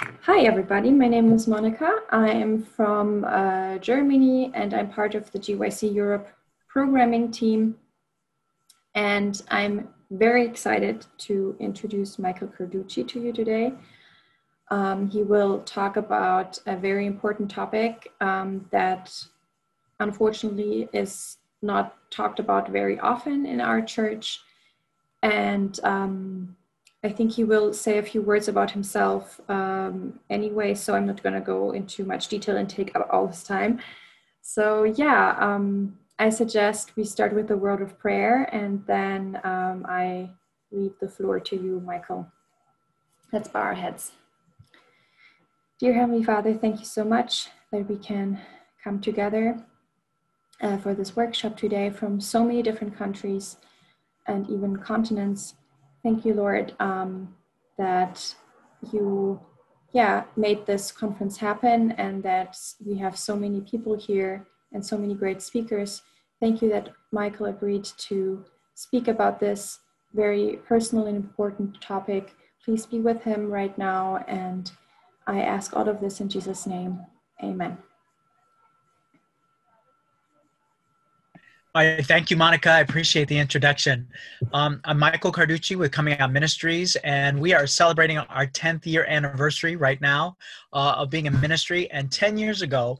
Hi, everybody. My name is Monica. I am from uh, Germany and I'm part of the GYC Europe programming team. And I'm very excited to introduce Michael Carducci to you today. Um, he will talk about a very important topic um, that unfortunately is not talked about very often in our church. And um, I think he will say a few words about himself um, anyway, so I'm not going to go into much detail and take up all his time. So, yeah, um, I suggest we start with the word of prayer and then um, I leave the floor to you, Michael. Let's bow our heads. Dear Heavenly Father, thank you so much that we can come together uh, for this workshop today from so many different countries and even continents. Thank you, Lord, um, that you, yeah, made this conference happen and that we have so many people here and so many great speakers. Thank you that Michael agreed to speak about this very personal and important topic. Please be with him right now. And I ask all of this in Jesus' name. Amen. I thank you, Monica. I appreciate the introduction. Um, I'm Michael Carducci with Coming Out Ministries, and we are celebrating our 10th year anniversary right now uh, of being a ministry. And 10 years ago,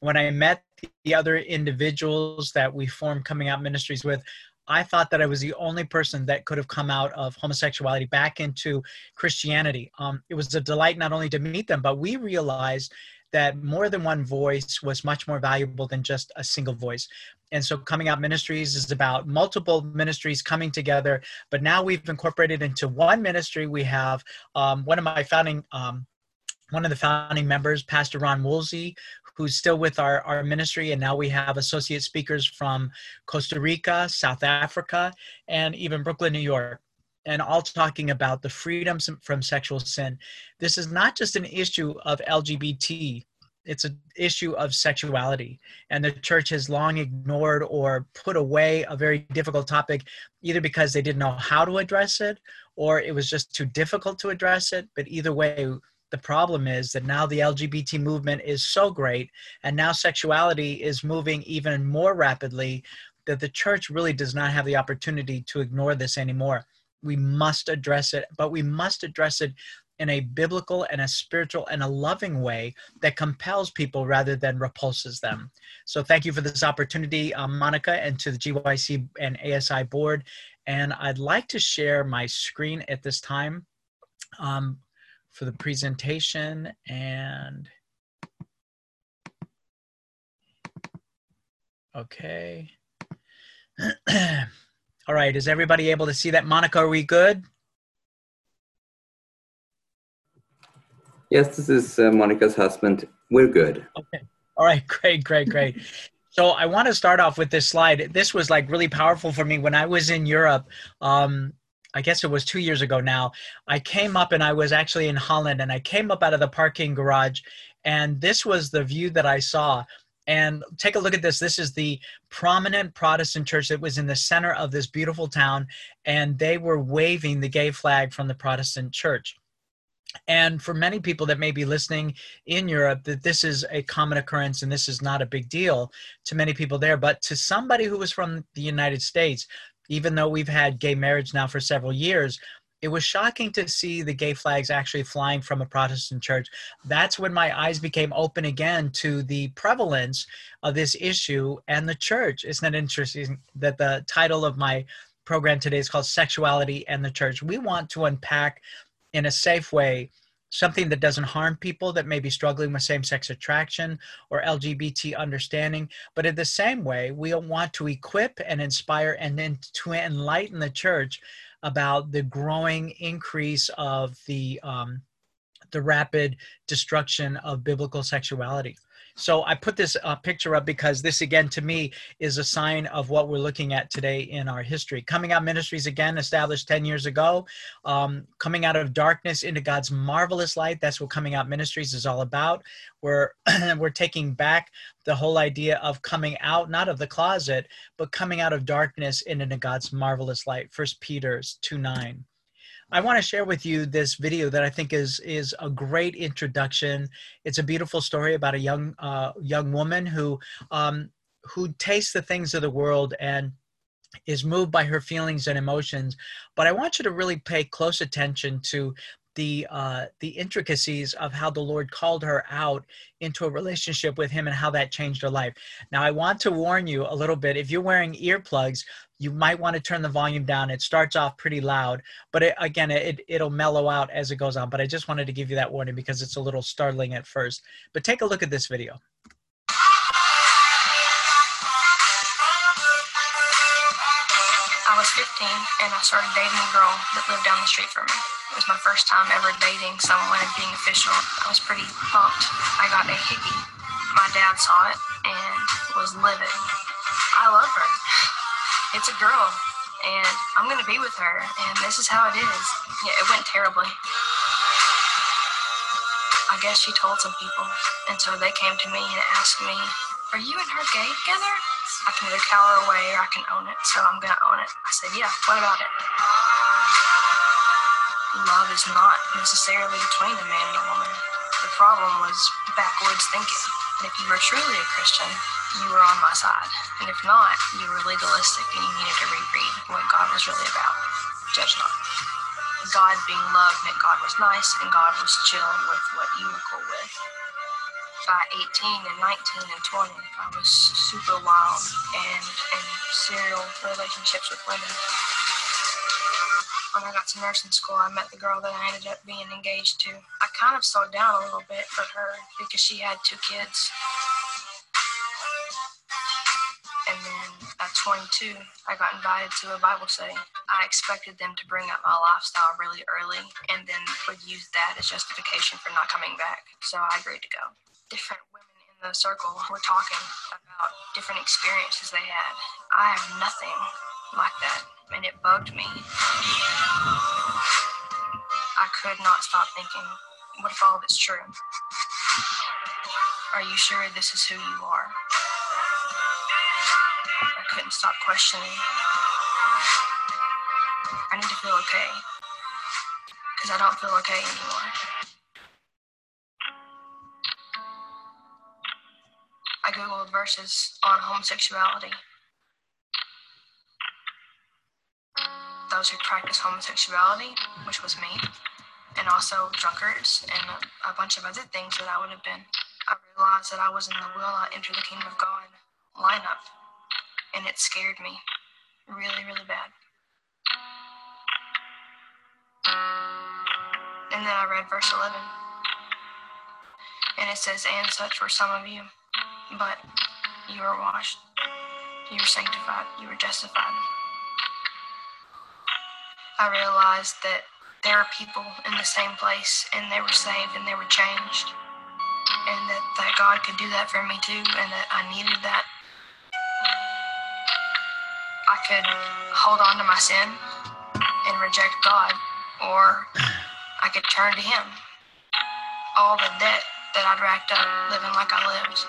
when I met the other individuals that we formed Coming Out Ministries with, I thought that I was the only person that could have come out of homosexuality back into Christianity. Um, it was a delight not only to meet them, but we realized that more than one voice was much more valuable than just a single voice. And so Coming Out Ministries is about multiple ministries coming together, but now we've incorporated into one ministry. We have um, one of my founding, um, one of the founding members, Pastor Ron Woolsey, who's still with our, our ministry. And now we have associate speakers from Costa Rica, South Africa, and even Brooklyn, New York and all talking about the freedoms from sexual sin. This is not just an issue of LGBT, it's an issue of sexuality. And the church has long ignored or put away a very difficult topic, either because they didn't know how to address it or it was just too difficult to address it. But either way, the problem is that now the LGBT movement is so great, and now sexuality is moving even more rapidly that the church really does not have the opportunity to ignore this anymore we must address it, but we must address it in a biblical and a spiritual and a loving way that compels people rather than repulses them. So thank you for this opportunity, um, Monica, and to the GYC and ASI board. And I'd like to share my screen at this time um, for the presentation and okay. All right, is everybody able to see that? Monica, are we good? Yes, this is uh, Monica's husband. We're good. Okay. All right, great, great, great. so I want to start off with this slide. This was like really powerful for me when I was in Europe. Um, I guess it was two years ago now. I came up and I was actually in Holland and I came up out of the parking garage and this was the view that I saw. And take a look at this. This is the prominent Protestant church that was in the center of this beautiful town, and they were waving the gay flag from the Protestant church. And for many people that may be listening in Europe, that this is a common occurrence and this is not a big deal to many people there. But to somebody who was from the United States, even though we've had gay marriage now for several years, it was shocking to see the gay flags actually flying from a Protestant church. That's when my eyes became open again to the prevalence of this issue and the church. Isn't it interesting that the title of my program today is called Sexuality and the Church? We want to unpack in a safe way something that doesn't harm people that may be struggling with same sex attraction or LGBT understanding. But in the same way, we want to equip and inspire and then to enlighten the church about the growing increase of the um, the rapid destruction of biblical sexuality. So I put this uh, picture up because this, again, to me, is a sign of what we're looking at today in our history. Coming Out Ministries, again, established 10 years ago, um, coming out of darkness into God's marvelous light. That's what Coming Out Ministries is all about. We're, we're taking back the whole idea of coming out, not of the closet, but coming out of darkness into God's marvelous light. First Peter's 2 9. I want to share with you this video that I think is is a great introduction. It's a beautiful story about a young uh, young woman who um, who tastes the things of the world and is moved by her feelings and emotions. But I want you to really pay close attention to the uh, the intricacies of how the Lord called her out into a relationship with Him and how that changed her life. Now, I want to warn you a little bit. If you're wearing earplugs, you might want to turn the volume down. It starts off pretty loud, but it, again, it it'll mellow out as it goes on. But I just wanted to give you that warning because it's a little startling at first. But take a look at this video. I was 15 and I started dating a girl that lived down the street from me. It was my first time ever dating someone and being official. I was pretty pumped. I got a hickey. My dad saw it and was livid. I love her. It's a girl and I'm to be with her and this is how it is. Yeah, it went terribly. I guess she told some people and so they came to me and asked me, are you and her gay together? I can either cower away or I can own it, so I'm gonna own it. I said, yeah, what about it? Love is not necessarily between a man and a woman. The problem was backwards thinking. And if you were truly a Christian, you were on my side. And if not, you were legalistic and you needed to reread what God was really about. Judge not. God being love meant God was nice and God was chill with what you were cool with by 18 and 19 and 20, I was super wild and in serial relationships with women. When I got to nursing school, I met the girl that I ended up being engaged to. I kind of slowed down a little bit for her because she had two kids. 22, I got invited to a Bible study. I expected them to bring up my lifestyle really early and then would use that as justification for not coming back. So I agreed to go different women in the circle were talking about different experiences they had. I have nothing like that, and it bugged me. I could not stop thinking, what if all of it's true? Are you sure this is who you are? I couldn't stop questioning. I need to feel okay, because I don't feel okay anymore. I googled verses on homosexuality. Those who practice homosexuality, which was me, and also drunkards and a, bunch of other things that I would have been. I realized that I was in the will not enter the kingdom of God lineup, and it scared me really, really bad. And then I read verse 11, and it says, And such were some of you but you were washed, you were sanctified, you were justified. I realized that there are people in the same place and they were saved and they were changed, and that, that God could do that for me too, and that I needed that. I could hold on to my sin and reject God, or I could turn to Him. All the debt that I'd racked up living like I lived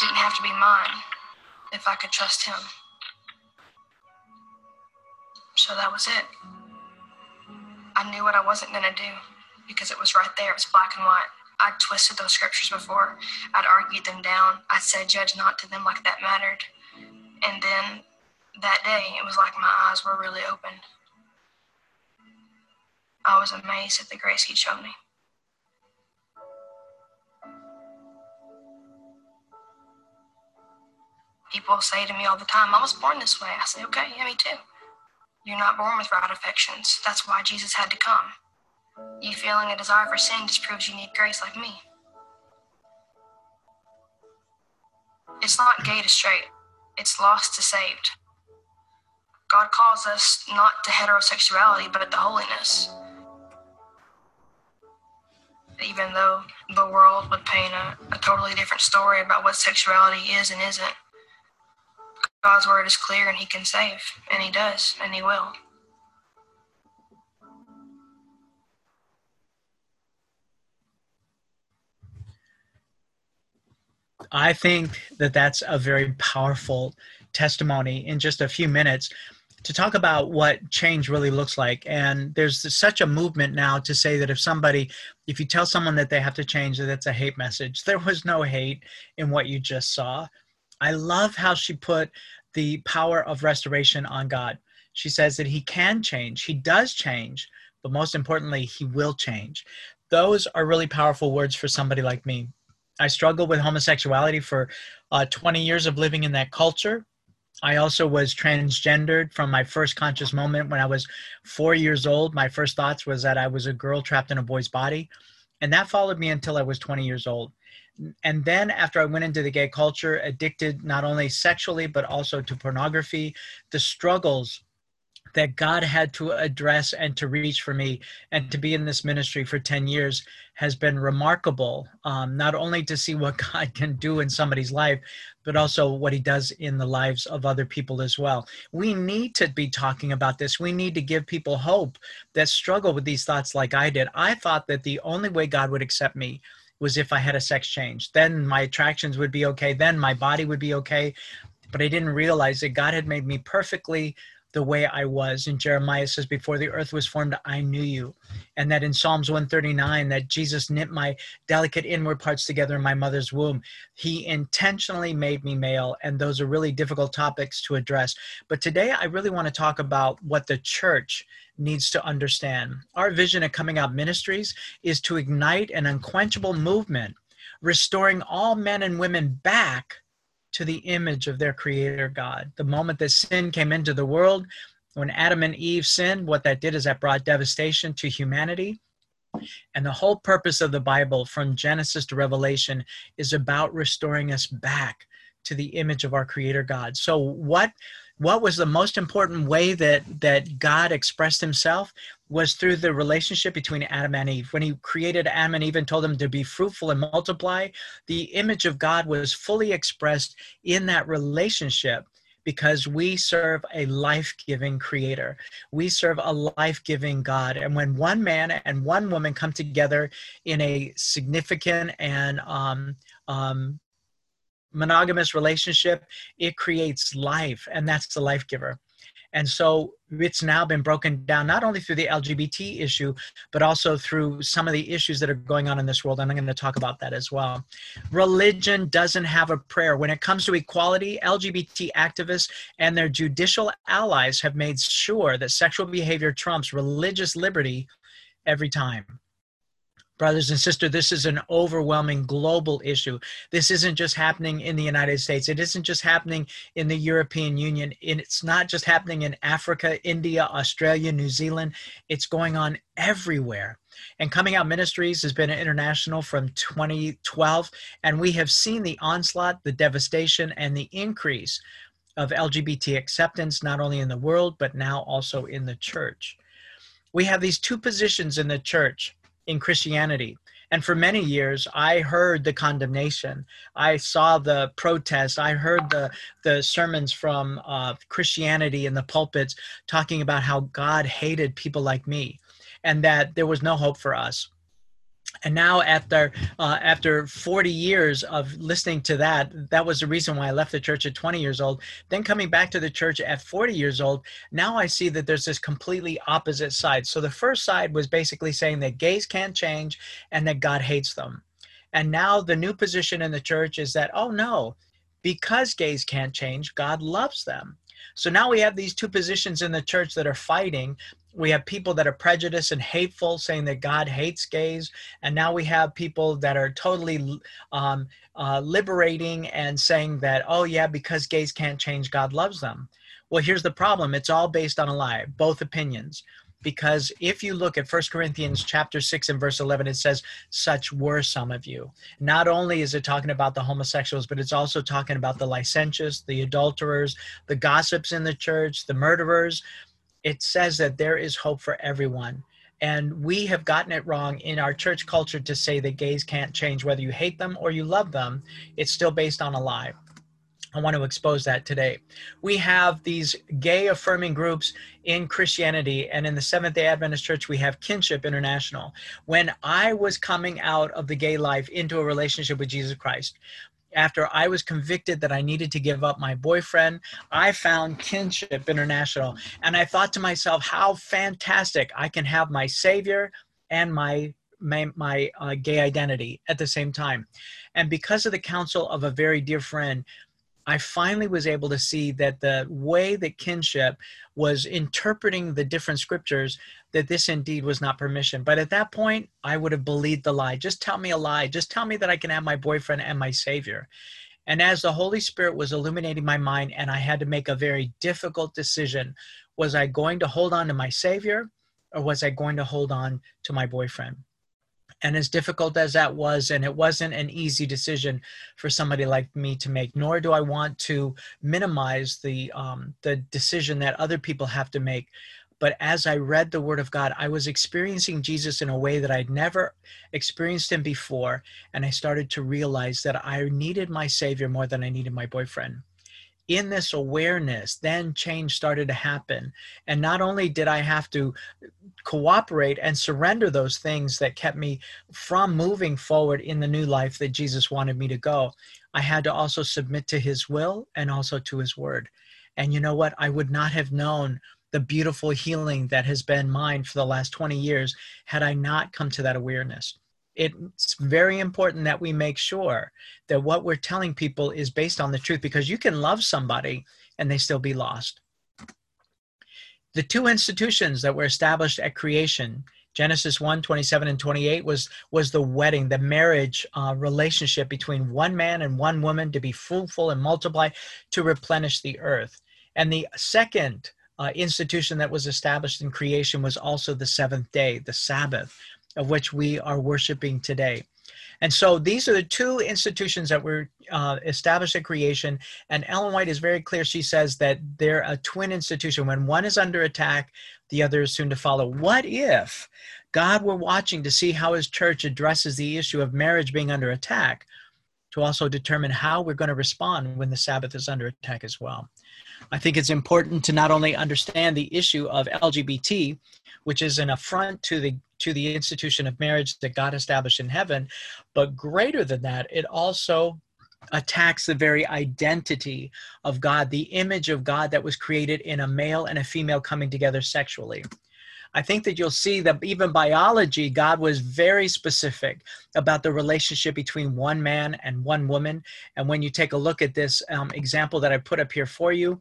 didn't have to be mine if I could trust him. So that was it. I knew what I wasn't going to do because it was right there. It was black and white. I'd twisted those scriptures before. I'd argued them down. I'd said, judge not to them like that mattered. And then that day, it was like my eyes were really opened. I was amazed at the grace he showed me. People say to me all the time, I was born this way. I say, okay, yeah, me too. You're not born with right affections. That's why Jesus had to come. You feeling a desire for sin just proves you need grace like me. It's not gay to straight, it's lost to saved. God calls us not to heterosexuality, but to holiness. Even though the world would paint a, a totally different story about what sexuality is and isn't, God's word is clear and he can save, and he does, and he will. I think that that's a very powerful testimony in just a few minutes to talk about what change really looks like. And there's such a movement now to say that if somebody, if you tell someone that they have to change, that it's a hate message. There was no hate in what you just saw. I love how she put the power of restoration on God. She says that He can change, He does change, but most importantly, He will change. Those are really powerful words for somebody like me. I struggled with homosexuality for uh, 20 years of living in that culture. I also was transgendered from my first conscious moment when I was four years old. My first thoughts was that I was a girl trapped in a boy's body. And that followed me until I was 20 years old. And then after I went into the gay culture, addicted not only sexually, but also to pornography, the struggles that God had to address and to reach for me and to be in this ministry for 10 years has been remarkable. Um, not only to see what God can do in somebody's life, but also what he does in the lives of other people as well. We need to be talking about this. We need to give people hope that struggle with these thoughts like I did. I thought that the only way God would accept me was if I had a sex change. Then my attractions would be okay. Then my body would be okay. But I didn't realize that God had made me perfectly the way I was. And Jeremiah says, Before the earth was formed, I knew you. And that in Psalms 139, that Jesus knit my delicate inward parts together in my mother's womb. He intentionally made me male. And those are really difficult topics to address. But today, I really want to talk about what the church needs to understand. Our vision at Coming Out Ministries is to ignite an unquenchable movement, restoring all men and women back to the image of their creator God. The moment that sin came into the world, when Adam and Eve sinned, what that did is that brought devastation to humanity. And the whole purpose of the Bible, from Genesis to Revelation, is about restoring us back to the image of our creator God. So, what what was the most important way that that God expressed himself was through the relationship between Adam and Eve. When he created Adam and Eve and told them to be fruitful and multiply, the image of God was fully expressed in that relationship because we serve a life-giving creator. We serve a life-giving God. And when one man and one woman come together in a significant and um, um, monogamous relationship, it creates life, and that's the life giver. And so it's now been broken down not only through the LGBT issue, but also through some of the issues that are going on in this world. And I'm going to talk about that as well. Religion doesn't have a prayer. When it comes to equality, LGBT activists and their judicial allies have made sure that sexual behavior trumps religious liberty every time brothers and sisters, this is an overwhelming global issue. This isn't just happening in the United States. It isn't just happening in the European Union. It's not just happening in Africa, India, Australia, New Zealand. It's going on everywhere. And Coming Out Ministries has been international from 2012, and we have seen the onslaught, the devastation, and the increase of LGBT acceptance, not only in the world, but now also in the church. We have these two positions in the church in Christianity. And for many years, I heard the condemnation. I saw the protest. I heard the, the sermons from uh, Christianity in the pulpits talking about how God hated people like me and that there was no hope for us and now after uh, after 40 years of listening to that that was the reason why i left the church at 20 years old. Then coming back to the church at 40 years old now i see that there's this completely opposite side. So the first side was basically saying that gays can't change and that god hates them. And now the new position in the church is that oh no because gays can't change god loves them. So now we have these two positions in the church that are fighting we have people that are prejudiced and hateful saying that god hates gays. And now we have people that are totally um, uh, liberating and saying that oh yeah because gays can't change god loves them. Well here's the problem. It's all based on a lie both opinions. Because if you look at First corinthians chapter 6 and verse 11 it says such were some of you. Not only is it talking about the homosexuals but it's also talking about the licentious the adulterers the gossips in the church the murderers it says that there is hope for everyone. And we have gotten it wrong in our church culture to say that gays can't change whether you hate them or you love them. It's still based on a lie. I want to expose that today. We have these gay affirming groups in Christianity, and in the Seventh day Adventist Church, we have Kinship International. When I was coming out of the gay life into a relationship with Jesus Christ, after I was convicted that I needed to give up my boyfriend, I found Kinship International. And I thought to myself, how fantastic I can have my Savior and my my, my uh, gay identity at the same time. And because of the counsel of a very dear friend, I finally was able to see that the way that kinship was interpreting the different scriptures, that this indeed was not permission. But at that point, I would have believed the lie. Just tell me a lie. Just tell me that I can have my boyfriend and my Savior. And as the Holy Spirit was illuminating my mind, and I had to make a very difficult decision was I going to hold on to my Savior or was I going to hold on to my boyfriend? And as difficult as that was, and it wasn't an easy decision for somebody like me to make, nor do I want to minimize the um, the decision that other people have to make. But as I read the Word of God, I was experiencing Jesus in a way that I'd never experienced him before, and I started to realize that I needed my Savior more than I needed my boyfriend in this awareness, then change started to happen. And not only did I have to cooperate and surrender those things that kept me from moving forward in the new life that Jesus wanted me to go, I had to also submit to his will and also to his word. And you know what? I would not have known the beautiful healing that has been mine for the last 20 years had I not come to that awareness it's very important that we make sure that what we're telling people is based on the truth because you can love somebody and they still be lost. The two institutions that were established at creation, Genesis 1 27 and 28, was, was the wedding, the marriage uh, relationship between one man and one woman to be fruitful and multiply to replenish the earth. And the second uh, institution that was established in creation was also the seventh day, the Sabbath, of which we are worshiping today. And so these are the two institutions that were uh, established at creation. And Ellen White is very clear. She says that they're a twin institution. When one is under attack, the other is soon to follow. What if God were watching to see how his church addresses the issue of marriage being under attack to also determine how we're going to respond when the Sabbath is under attack as well? I think it's important to not only understand the issue of LGBT, which is an affront to the to the institution of marriage that God established in heaven, but greater than that, it also attacks the very identity of God, the image of God that was created in a male and a female coming together sexually. I think that you'll see that even biology, God was very specific about the relationship between one man and one woman. And when you take a look at this um, example that I put up here for you,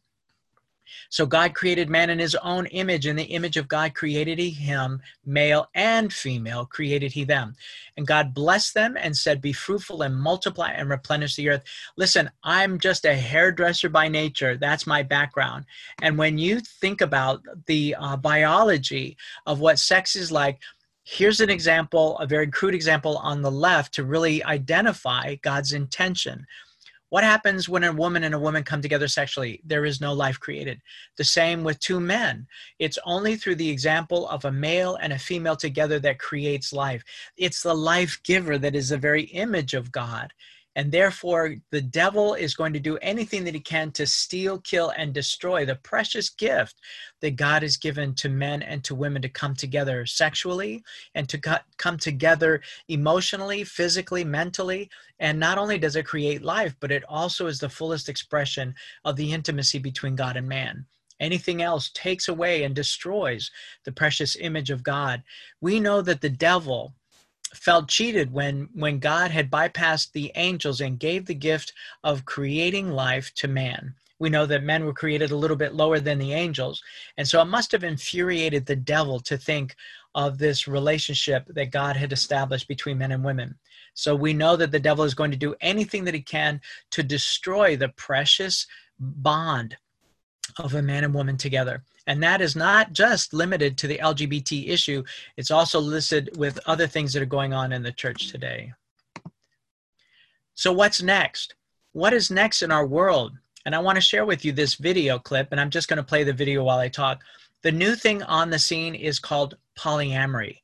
so God created man in his own image. In the image of God created he him, male and female created he them. And God blessed them and said, Be fruitful and multiply and replenish the earth. Listen, I'm just a hairdresser by nature. That's my background. And when you think about the uh, biology of what sex is like, here's an example, a very crude example on the left to really identify God's intention. What happens when a woman and a woman come together sexually? There is no life created. The same with two men. It's only through the example of a male and a female together that creates life. It's the life giver that is the very image of God. And therefore, the devil is going to do anything that he can to steal, kill, and destroy the precious gift that God has given to men and to women to come together sexually and to come together emotionally, physically, mentally. And not only does it create life, but it also is the fullest expression of the intimacy between God and man. Anything else takes away and destroys the precious image of God. We know that the devil, felt cheated when when God had bypassed the angels and gave the gift of creating life to man. We know that men were created a little bit lower than the angels. And so it must have infuriated the devil to think of this relationship that God had established between men and women. So we know that the devil is going to do anything that he can to destroy the precious bond of a man and woman together. And that is not just limited to the LGBT issue, it's also listed with other things that are going on in the church today. So, what's next? What is next in our world? And I want to share with you this video clip, and I'm just going to play the video while I talk. The new thing on the scene is called polyamory.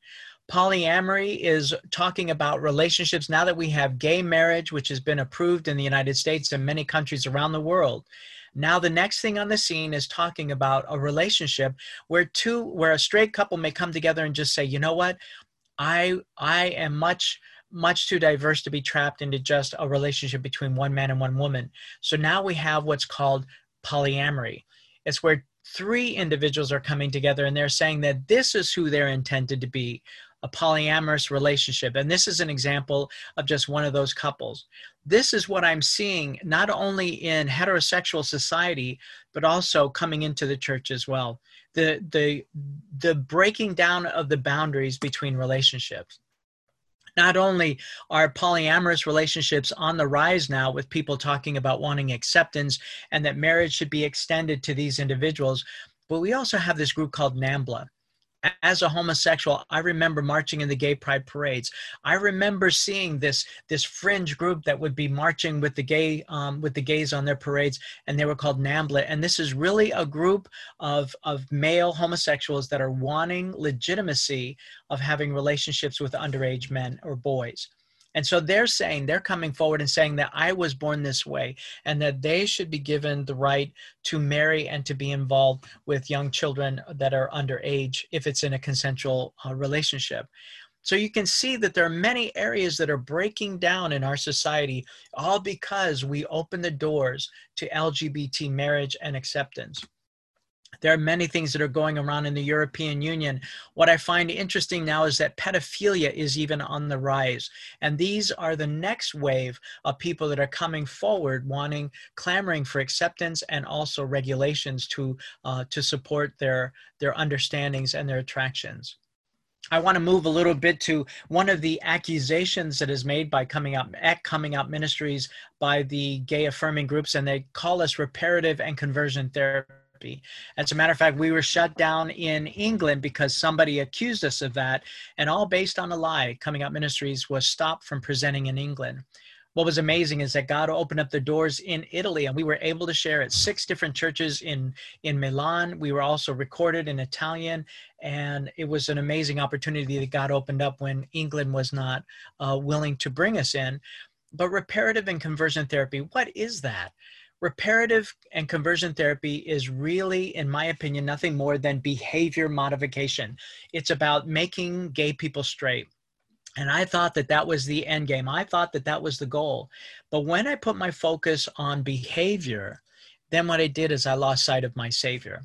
Polyamory is talking about relationships now that we have gay marriage, which has been approved in the United States and many countries around the world. Now the next thing on the scene is talking about a relationship where two where a straight couple may come together and just say, "You know what? I I am much much too diverse to be trapped into just a relationship between one man and one woman. So now we have what's called polyamory. It's where three individuals are coming together and they're saying that this is who they're intended to be a polyamorous relationship. And this is an example of just one of those couples. This is what I'm seeing not only in heterosexual society, but also coming into the church as well. The, the, the breaking down of the boundaries between relationships. Not only are polyamorous relationships on the rise now, with people talking about wanting acceptance and that marriage should be extended to these individuals, but we also have this group called NAMBLA as a homosexual i remember marching in the gay pride parades. I remember seeing this this fringe group that would be marching with the gay um, with the gays on their parades and they were called nambla and this is really a group of of male homosexuals that are wanting legitimacy of having relationships with underage men or boys and so they're saying, they're coming forward and saying that I was born this way and that they should be given the right to marry and to be involved with young children that are underage if it's in a consensual uh, relationship. So you can see that there are many areas that are breaking down in our society, all because we open the doors to LGBT marriage and acceptance. There are many things that are going around in the European Union. What I find interesting now is that pedophilia is even on the rise. And these are the next wave of people that are coming forward, wanting, clamoring for acceptance and also regulations to, uh, to support their, their understandings and their attractions. I want to move a little bit to one of the accusations that is made by coming out at coming out ministries by the gay affirming groups, and they call us reparative and conversion therapy therapy. As a matter of fact, we were shut down in England because somebody accused us of that, and all based on a lie. Coming Out Ministries was stopped from presenting in England. What was amazing is that God opened up the doors in Italy, and we were able to share at six different churches in in Milan. We were also recorded in Italian, and it was an amazing opportunity that God opened up when England was not uh, willing to bring us in. But reparative and conversion therapy, what is that? Reparative and conversion therapy is really, in my opinion, nothing more than behavior modification. It's about making gay people straight. And I thought that that was the end game. I thought that that was the goal. But when I put my focus on behavior, then what I did is I lost sight of my Savior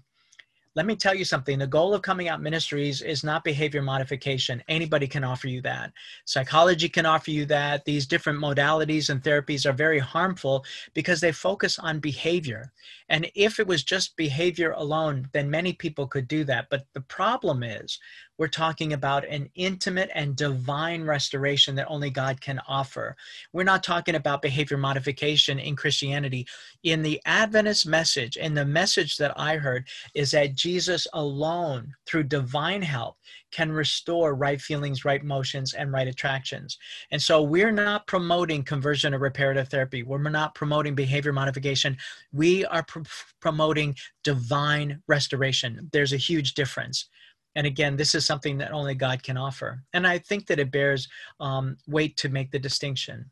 let me tell you something. The goal of coming out ministries is not behavior modification. Anybody can offer you that. Psychology can offer you that. These different modalities and therapies are very harmful because they focus on behavior. And if it was just behavior alone then many people could do that. But the problem is we're talking about an intimate and divine restoration that only God can offer. We're not talking about behavior modification in Christianity. In the Adventist message, and the message that I heard is that Jesus alone, through divine help, can restore right feelings, right motions, and right attractions. And so we're not promoting conversion or reparative therapy. We're not promoting behavior modification. We are pr- promoting divine restoration. There's a huge difference. And again, this is something that only God can offer. And I think that it bears um, weight to make the distinction.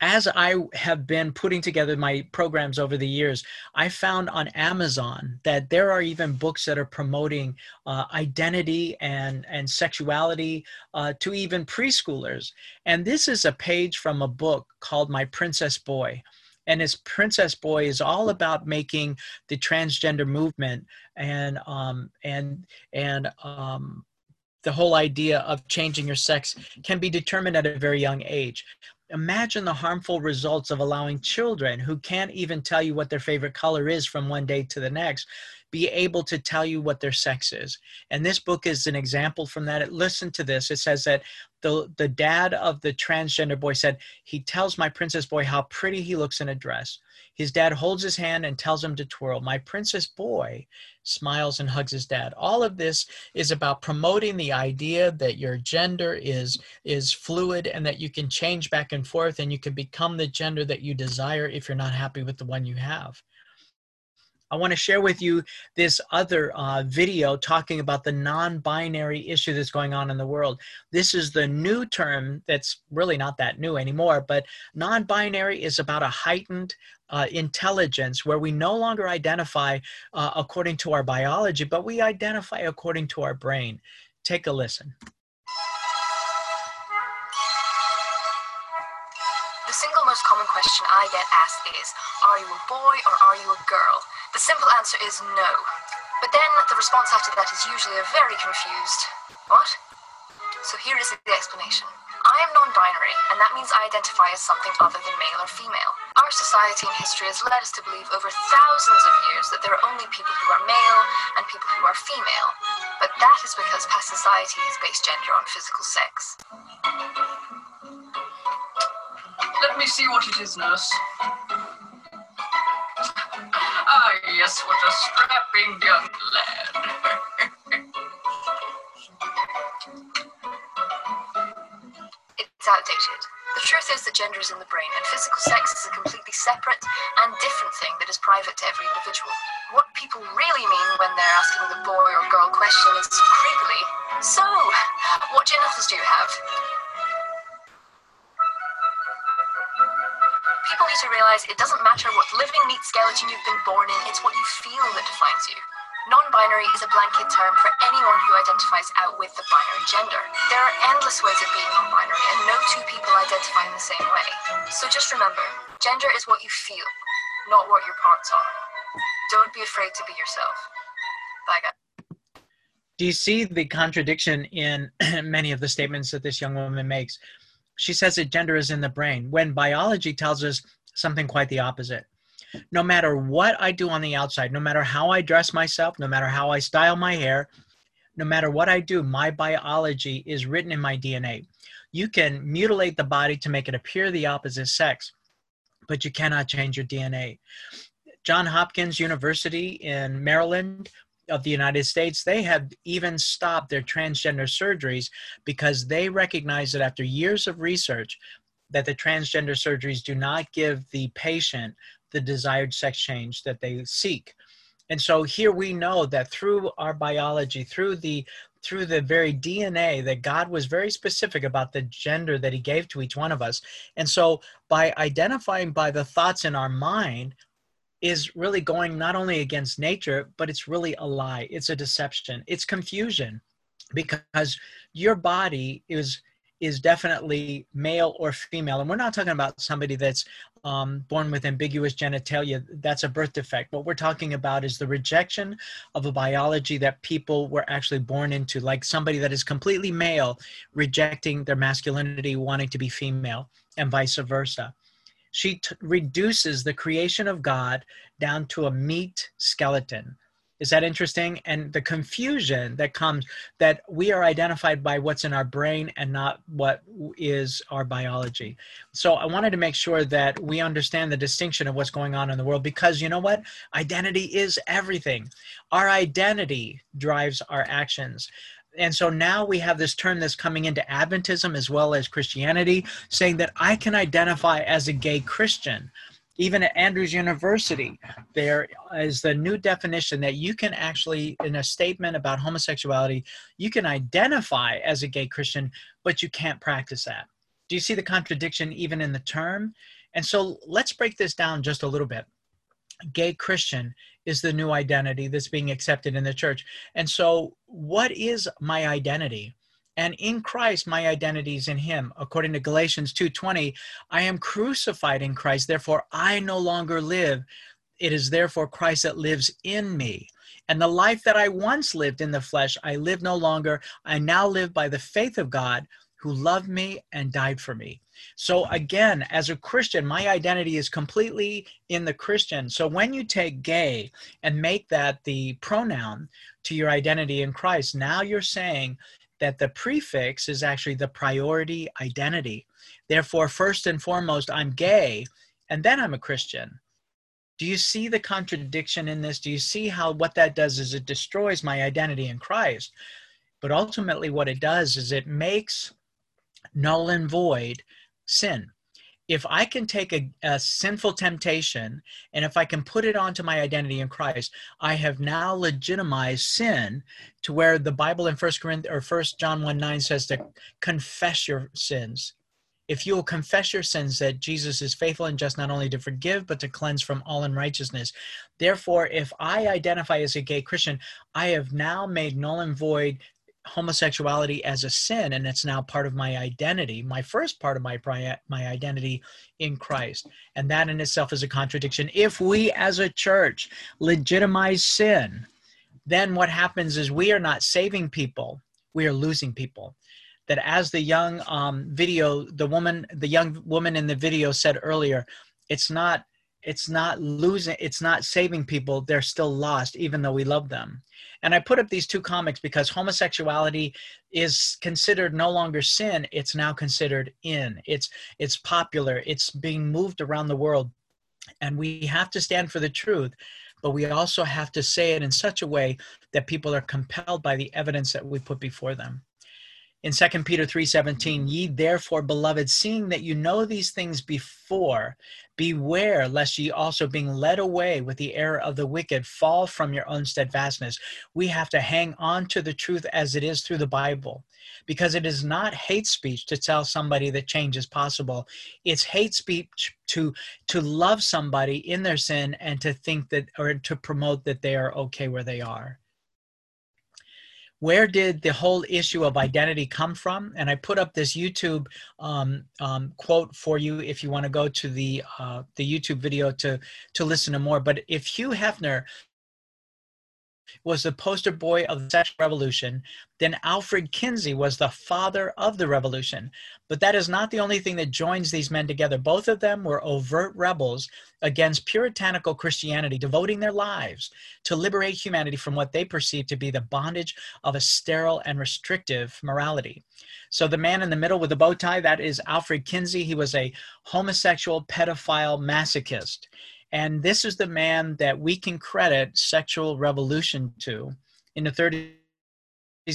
As I have been putting together my programs over the years, I found on Amazon that there are even books that are promoting uh, identity and, and sexuality uh, to even preschoolers. And this is a page from a book called My Princess Boy and his princess boy is all about making the transgender movement and um, and and um, the whole idea of changing your sex can be determined at a very young age. Imagine the harmful results of allowing children who can't even tell you what their favorite color is from one day to the next be able to tell you what their sex is. And this book is an example from that. Listen to this. It says that the, the dad of the transgender boy said, He tells my princess boy how pretty he looks in a dress. His dad holds his hand and tells him to twirl. My princess boy smiles and hugs his dad. All of this is about promoting the idea that your gender is, is fluid and that you can change back and forth and you can become the gender that you desire if you're not happy with the one you have. I want to share with you this other uh, video talking about the non-binary issue that's going on in the world. This is the new term that's really not that new anymore, but non-binary is about a heightened uh, intelligence where we no longer identify uh, according to our biology, but we identify according to our brain. Take a listen. The single most common question I get asked is Are you a boy or are you a girl? The simple answer is no. But then the response after that is usually a very confused What? So here is the explanation. I am non binary, and that means I identify as something other than male or female. Our society and history has led us to believe over thousands of years that there are only people who are male and people who are female. But that is because past society has based gender on physical sex. Let me see what it is, nurse. What a strapping young lad. It's outdated. The truth is that gender is in the brain, and physical sex is a completely separate and different thing that is private to every individual. What people really mean when they're asking the boy or girl question is creepily, So, what genitals do you have? To realize it doesn't matter what living meat skeleton you've been born in, it's what you feel that defines you. Non binary is a blanket term for anyone who identifies out with the binary gender. There are endless ways of being non binary, and no two people identify in the same way. So just remember gender is what you feel, not what your parts are. Don't be afraid to be yourself. Bye, guys. Do you see the contradiction in many of the statements that this young woman makes? She says that gender is in the brain, when biology tells us something quite the opposite no matter what I do on the outside, no matter how I dress myself, no matter how I style my hair, no matter what I do, my biology is written in my DNA. You can mutilate the body to make it appear the opposite sex, but you cannot change your DNA. John Hopkins University in Maryland of the United States, they have even stopped their transgender surgeries because they recognize that after years of research, that the transgender surgeries do not give the patient the desired sex change that they seek. And so here we know that through our biology, through the through the very DNA that God was very specific about the gender that he gave to each one of us. And so by identifying by the thoughts in our mind is really going not only against nature, but it's really a lie. It's a deception. It's confusion because your body is is definitely male or female. And we're not talking about somebody that's um, born with ambiguous genitalia. That's a birth defect. What we're talking about is the rejection of a biology that people were actually born into, like somebody that is completely male, rejecting their masculinity, wanting to be female, and vice versa. She t- reduces the creation of God down to a meat skeleton is that interesting? And the confusion that comes that we are identified by what's in our brain and not what is our biology. So I wanted to make sure that we understand the distinction of what's going on in the world because you know what? Identity is everything. Our identity drives our actions and so now we have this term that's coming into Adventism as well as Christianity, saying that I can identify as a gay Christian even at Andrews University, there is the new definition that you can actually, in a statement about homosexuality, you can identify as a gay Christian, but you can't practice that. Do you see the contradiction even in the term? And so let's break this down just a little bit. Gay Christian is the new identity that's being accepted in the church. And so, what is my identity? And in Christ my identity is in him according to Galatians 2:20 I am crucified in Christ therefore I no longer live it is therefore Christ that lives in me and the life that I once lived in the flesh I live no longer I now live by the faith of God who loved me and died for me. So again, as a Christian, my identity is completely in the Christian. So when you take gay and make that the pronoun to your identity in Christ, now you're saying that the prefix is actually the priority identity. Therefore, first and foremost, I'm gay, and then I'm a Christian. Do you see the contradiction in this? Do you see how what that does is it destroys my identity in Christ? But ultimately, what it does is it makes null and void sin if I can take a, a, sinful temptation and if I can put it onto my identity in Christ, I have now legitimized sin to where the Bible in First Corinthians or First John 1 9 says to confess your sins. If you will confess your sins, that Jesus is faithful and just not only to forgive, but to cleanse from all unrighteousness. Therefore, if I identify as a gay Christian, I have now made null and void homosexuality as a sin and it's now part of my identity my first part of my my identity in christ. And that in itself is a contradiction. If we as a church legitimize sin then what happens is we are not saving people we are losing people. That as the young um, video the woman the young woman in the video said earlier it's not it's not losing it's not saving people they're still lost even though we love them and i put up these two comics because homosexuality is considered no longer sin it's now considered in. It's it's popular it's being moved around the world. And we have to stand for the truth but we also have to say it in such a way that people are compelled by the evidence that we put before them in 2 peter 3.17 ye therefore beloved seeing that you know these things before beware lest ye also being led away with the error of the wicked fall from your own steadfastness. We have to hang on to the truth as it is through the bible because it is not hate speech to tell somebody that change is possible. It's hate speech to to love somebody in their sin and to think that or to promote that they are okay where they are where did the whole issue of identity come from? And I put up this YouTube um, um, quote for you if you want to go to the uh, the YouTube video to to listen to more. But if Hugh Hefner was the poster boy of the sexual revolution, then Alfred Kinsey was the father of the revolution. But that is not the only thing that joins these men together. Both of them were overt rebels against puritanical Christianity, devoting their lives to liberate humanity from what they perceived to be the bondage of a sterile and restrictive morality. So the man in the middle with the bow tie, that is Alfred Kinsey. He was a homosexual pedophile masochist. And this is the man that we can credit sexual revolution to. In the 30s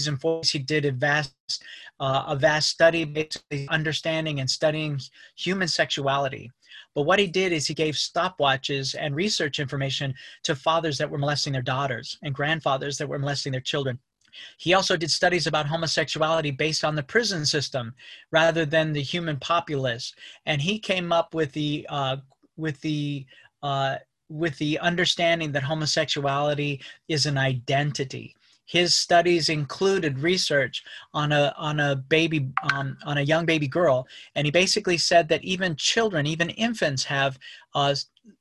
and 40s, he did a vast, uh, a vast study, basically understanding and studying human sexuality. But what he did is he gave stopwatches and research information to fathers that were molesting their daughters and grandfathers that were molesting their children. He also did studies about homosexuality based on the prison system rather than the human populace. And he came up with the uh, with the uh, with the understanding that homosexuality is an identity. His studies included research on a on a baby um, on a young baby girl, and he basically said that even children, even infants, have uh,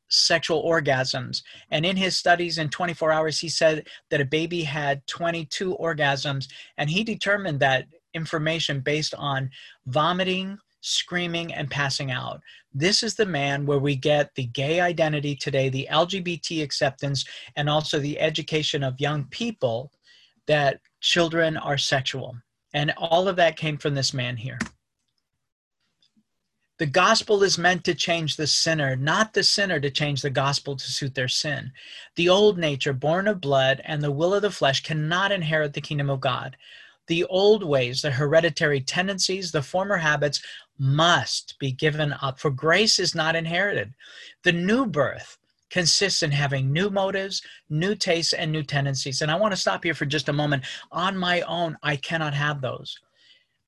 sexual orgasms. And in his studies in 24 hours, he said that a baby had 22 orgasms, and he determined that information based on vomiting, screaming, and passing out. This is the man where we get the gay identity today, the LGBT acceptance, and also the education of young people that children are sexual. And all of that came from this man here. The gospel is meant to change the sinner, not the sinner to change the gospel to suit their sin. The old nature, born of blood and the will of the flesh, cannot inherit the kingdom of God. The old ways, the hereditary tendencies, the former habits must be given up, for grace is not inherited. The new birth consists in having new motives, new tastes, and new tendencies. And I want to stop here for just a moment. On my own, I cannot have those.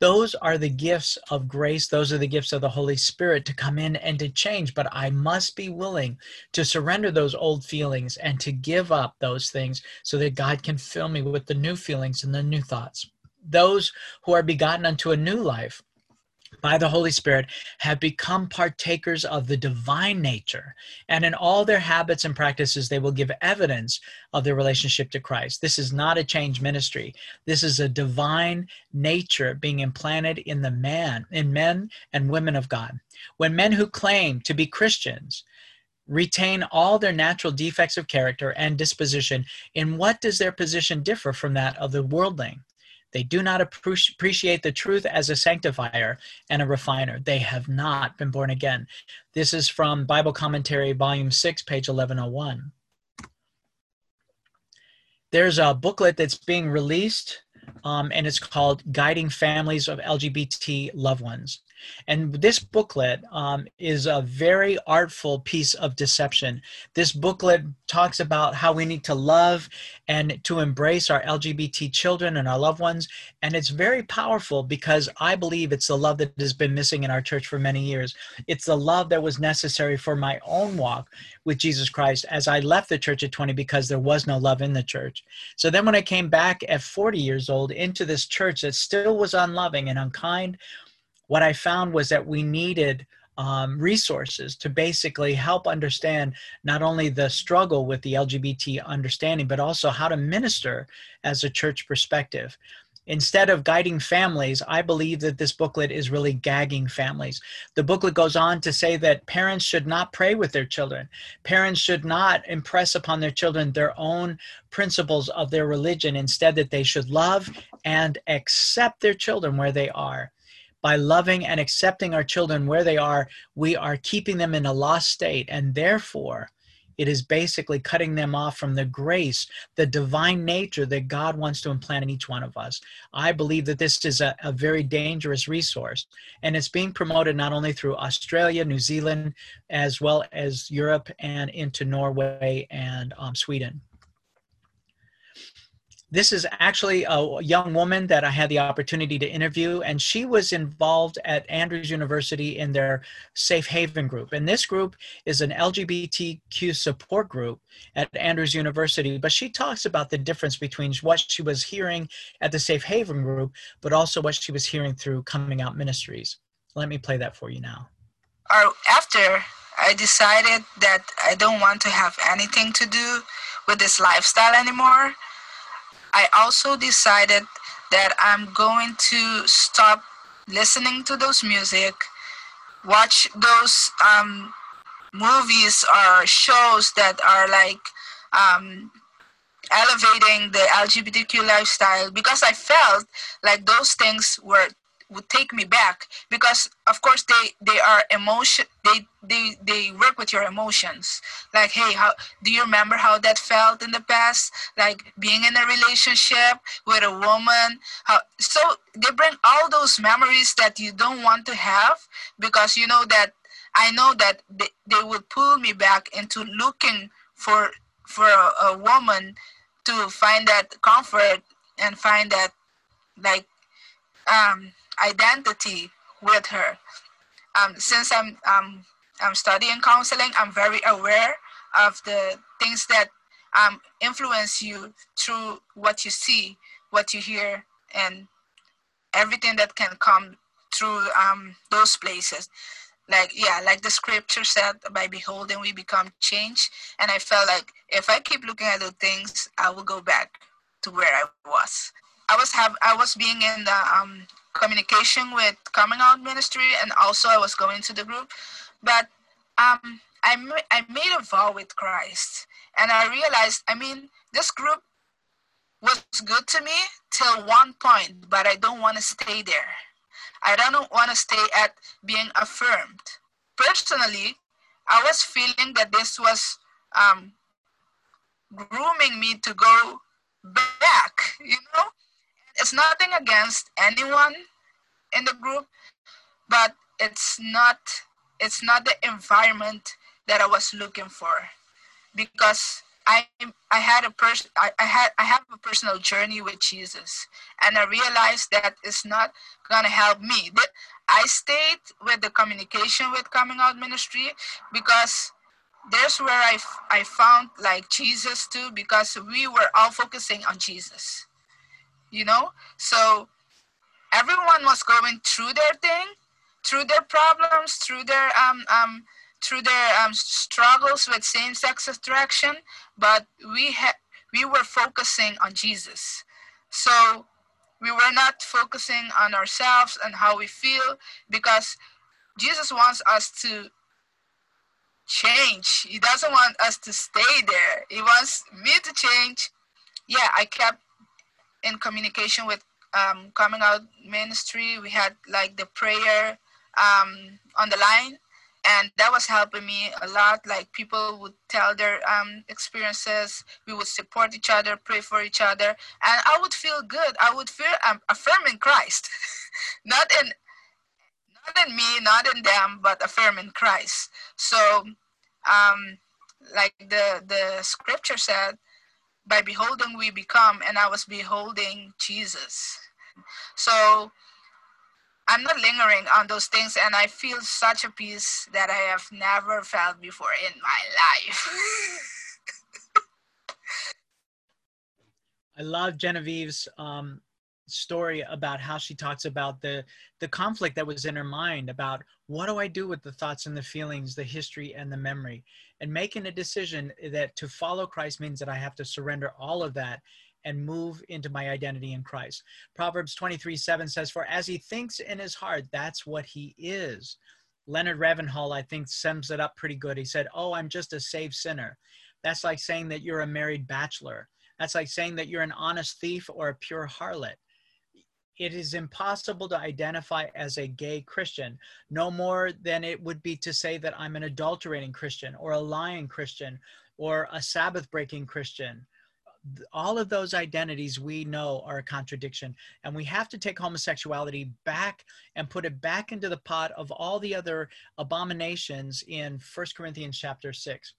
Those are the gifts of grace. Those are the gifts of the Holy Spirit to come in and to change. But I must be willing to surrender those old feelings and to give up those things so that God can fill me with the new feelings and the new thoughts. Those who are begotten unto a new life by the Holy Spirit have become partakers of the divine nature. And in all their habits and practices, they will give evidence of their relationship to Christ. This is not a change ministry. This is a divine nature being implanted in the man, in men and women of God. When men who claim to be Christians, retain all their natural defects of character and disposition, in what does their position differ from that of the worldling? They do not appreciate the truth as a sanctifier and a refiner. They have not been born again. This is from Bible Commentary, Volume 6, page 1101. There's a booklet that's being released, um, and it's called Guiding Families of LGBT Loved Ones. And this booklet um, is a very artful piece of deception. This booklet talks about how we need to love and to embrace our LGBT children and our loved ones. And it's very powerful because I believe it's the love that has been missing in our church for many years. It's the love that was necessary for my own walk with Jesus Christ as I left the church at 20 because there was no love in the church. So then when I came back at 40 years old into this church that still was unloving and unkind, what I found was that we needed um, resources to basically help understand not only the struggle with the LGBT understanding, but also how to minister as a church perspective. Instead of guiding families, I believe that this booklet is really gagging families. The booklet goes on to say that parents should not pray with their children. Parents should not impress upon their children their own principles of their religion. Instead, that they should love and accept their children where they are by loving and accepting our children where they are, we are keeping them in a lost state. And therefore, it is basically cutting them off from the grace, the divine nature that God wants to implant in each one of us. I believe that this is a, a, very dangerous resource, and it's being promoted not only through Australia, New Zealand, as well as Europe and into Norway and um, Sweden this is actually a young woman that I had the opportunity to interview, and she was involved at Andrews University in their Safe Haven group. And this group is an LGBTQ support group at Andrews University. But she talks about the difference between what she was hearing at the Safe Haven group, but also what she was hearing through Coming Out Ministries. Let me play that for you now. After I decided that I don't want to have anything to do with this lifestyle anymore I also decided that I'm going to stop listening to those music, watch those um, movies or shows that are like um, elevating the LGBTQ lifestyle because I felt like those things were would take me back because of course they they are emotion they they they work with your emotions. Like hey how do you remember how that felt in the past? Like being in a relationship with a woman how so they bring all those memories that you don't want to have because you know that i know that they, they would pull me back into looking for for a, a woman to find that comfort and find that like um identity with her. Um, since I'm, um, I'm studying counseling, I'm very aware of the things that um, influence you through what you see, what you hear, and everything that can come through um, those places. Like, yeah, like the scripture said, by beholding we become changed. And I felt like if I keep looking at those things, I will go back to where I was. I was have I was being in the um, communication with coming out ministry and also i was going to the group. But um, I, I made a vow with christ and i realized i mean this group was good to me till one point but i don't want to stay there. I don't want to stay at being affirmed. Personally i was feeling that this was um, grooming me to go back you know it's nothing against anyone in the group but it's not it's not the environment that i was looking for. Because i i had a person I, I had i have a personal journey with jesus and i realized that it's not gonna help me. That i stayed with the communication with coming out ministry because there's where I, I found like jesus too because we were all focusing on jesus you know? So everyone was going through their thing through their problems through their um, um through their um, struggles with same-sex attraction but we had we were focusing on jesus. So we were not focusing on ourselves and how we feel because jesus wants us to change. He doesn't want us to stay there. He wants me to change. Yeah i kept in communication with um, coming out ministry. We had like the prayer um, on the line, and that was helping me a lot. Like people would tell their um, experiences, we would support each other, pray for each other, and I would feel good. I would feel um, affirming Christ, not in not in me, not in them, but affirming Christ. So, um, like the the scripture said, by beholding we become, and I was beholding Jesus. So I'm not lingering on those things, and I feel such a peace that I have never felt before in my life. I love Genevieve's um, story about how she talks about the the conflict that was in her mind about what do I do with the thoughts and the feelings, the history and the memory, and making a decision that to follow Christ means that I have to surrender all of that and move into my identity in Christ. Proverbs 23 7 says, For as he thinks in his heart, that's what he is. Leonard Ravenhill, I think, sums it up pretty good. He said, Oh, I'm just a saved sinner. That's like saying that you're a married bachelor. That's like saying that you're an honest thief or a pure harlot. It is impossible to identify as a gay Christian, no more than it would be to say that I'm an adulterating Christian or a lying Christian or a Sabbath breaking Christian. All of those identities we know are a contradiction and we have to take homosexuality back and put it back into the pot of all the other abominations in First corinthians chapter 6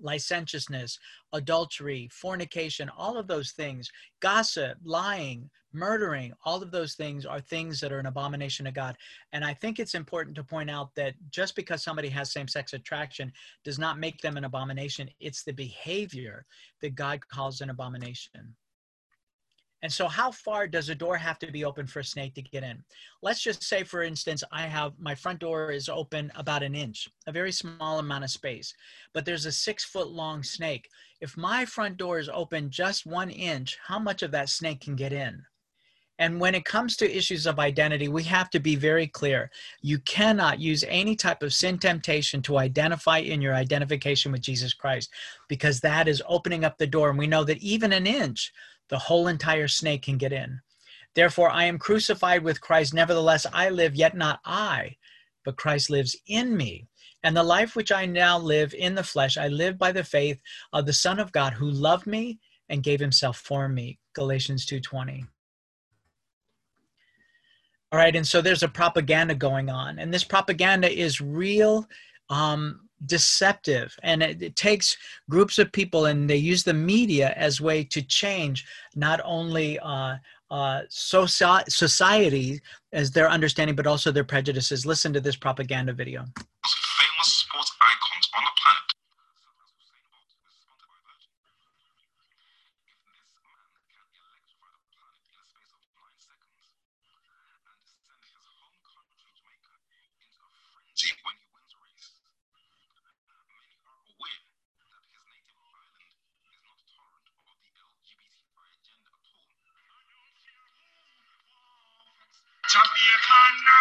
licentiousness adultery fornication all of those things gossip lying murdering all of those things are things that are an abomination to god. And i think it's important to point out that just because somebody has same-sex attraction does not make them an abomination. It's the behavior that god calls an abomination and so, how far does a door have to be open for a snake to get in? Let's just say, for instance, I have my front door is open about an inch, a very small amount of space, but there's a six foot long snake. If my front door is open just one inch, how much of that snake can get in? And when it comes to issues of identity, we have to be very clear. You cannot use any type of sin temptation to identify in your identification with Jesus Christ because that is opening up the door. And we know that even an inch, the whole entire snake can get in. Therefore, I am crucified with Christ. Nevertheless, I live, yet not I, but Christ lives in me. And the life which I now live in the flesh, I live by the faith of the Son of God who loved me and gave himself for me. Galatians 2:20. All right, and so there's a propaganda going on, and this propaganda is real um, deceptive. And it, it, takes groups of people and they use the media as way to change not only uh, uh, soci- society as their understanding but also their prejudices. Listen to this propaganda video famous sports icons on the planet when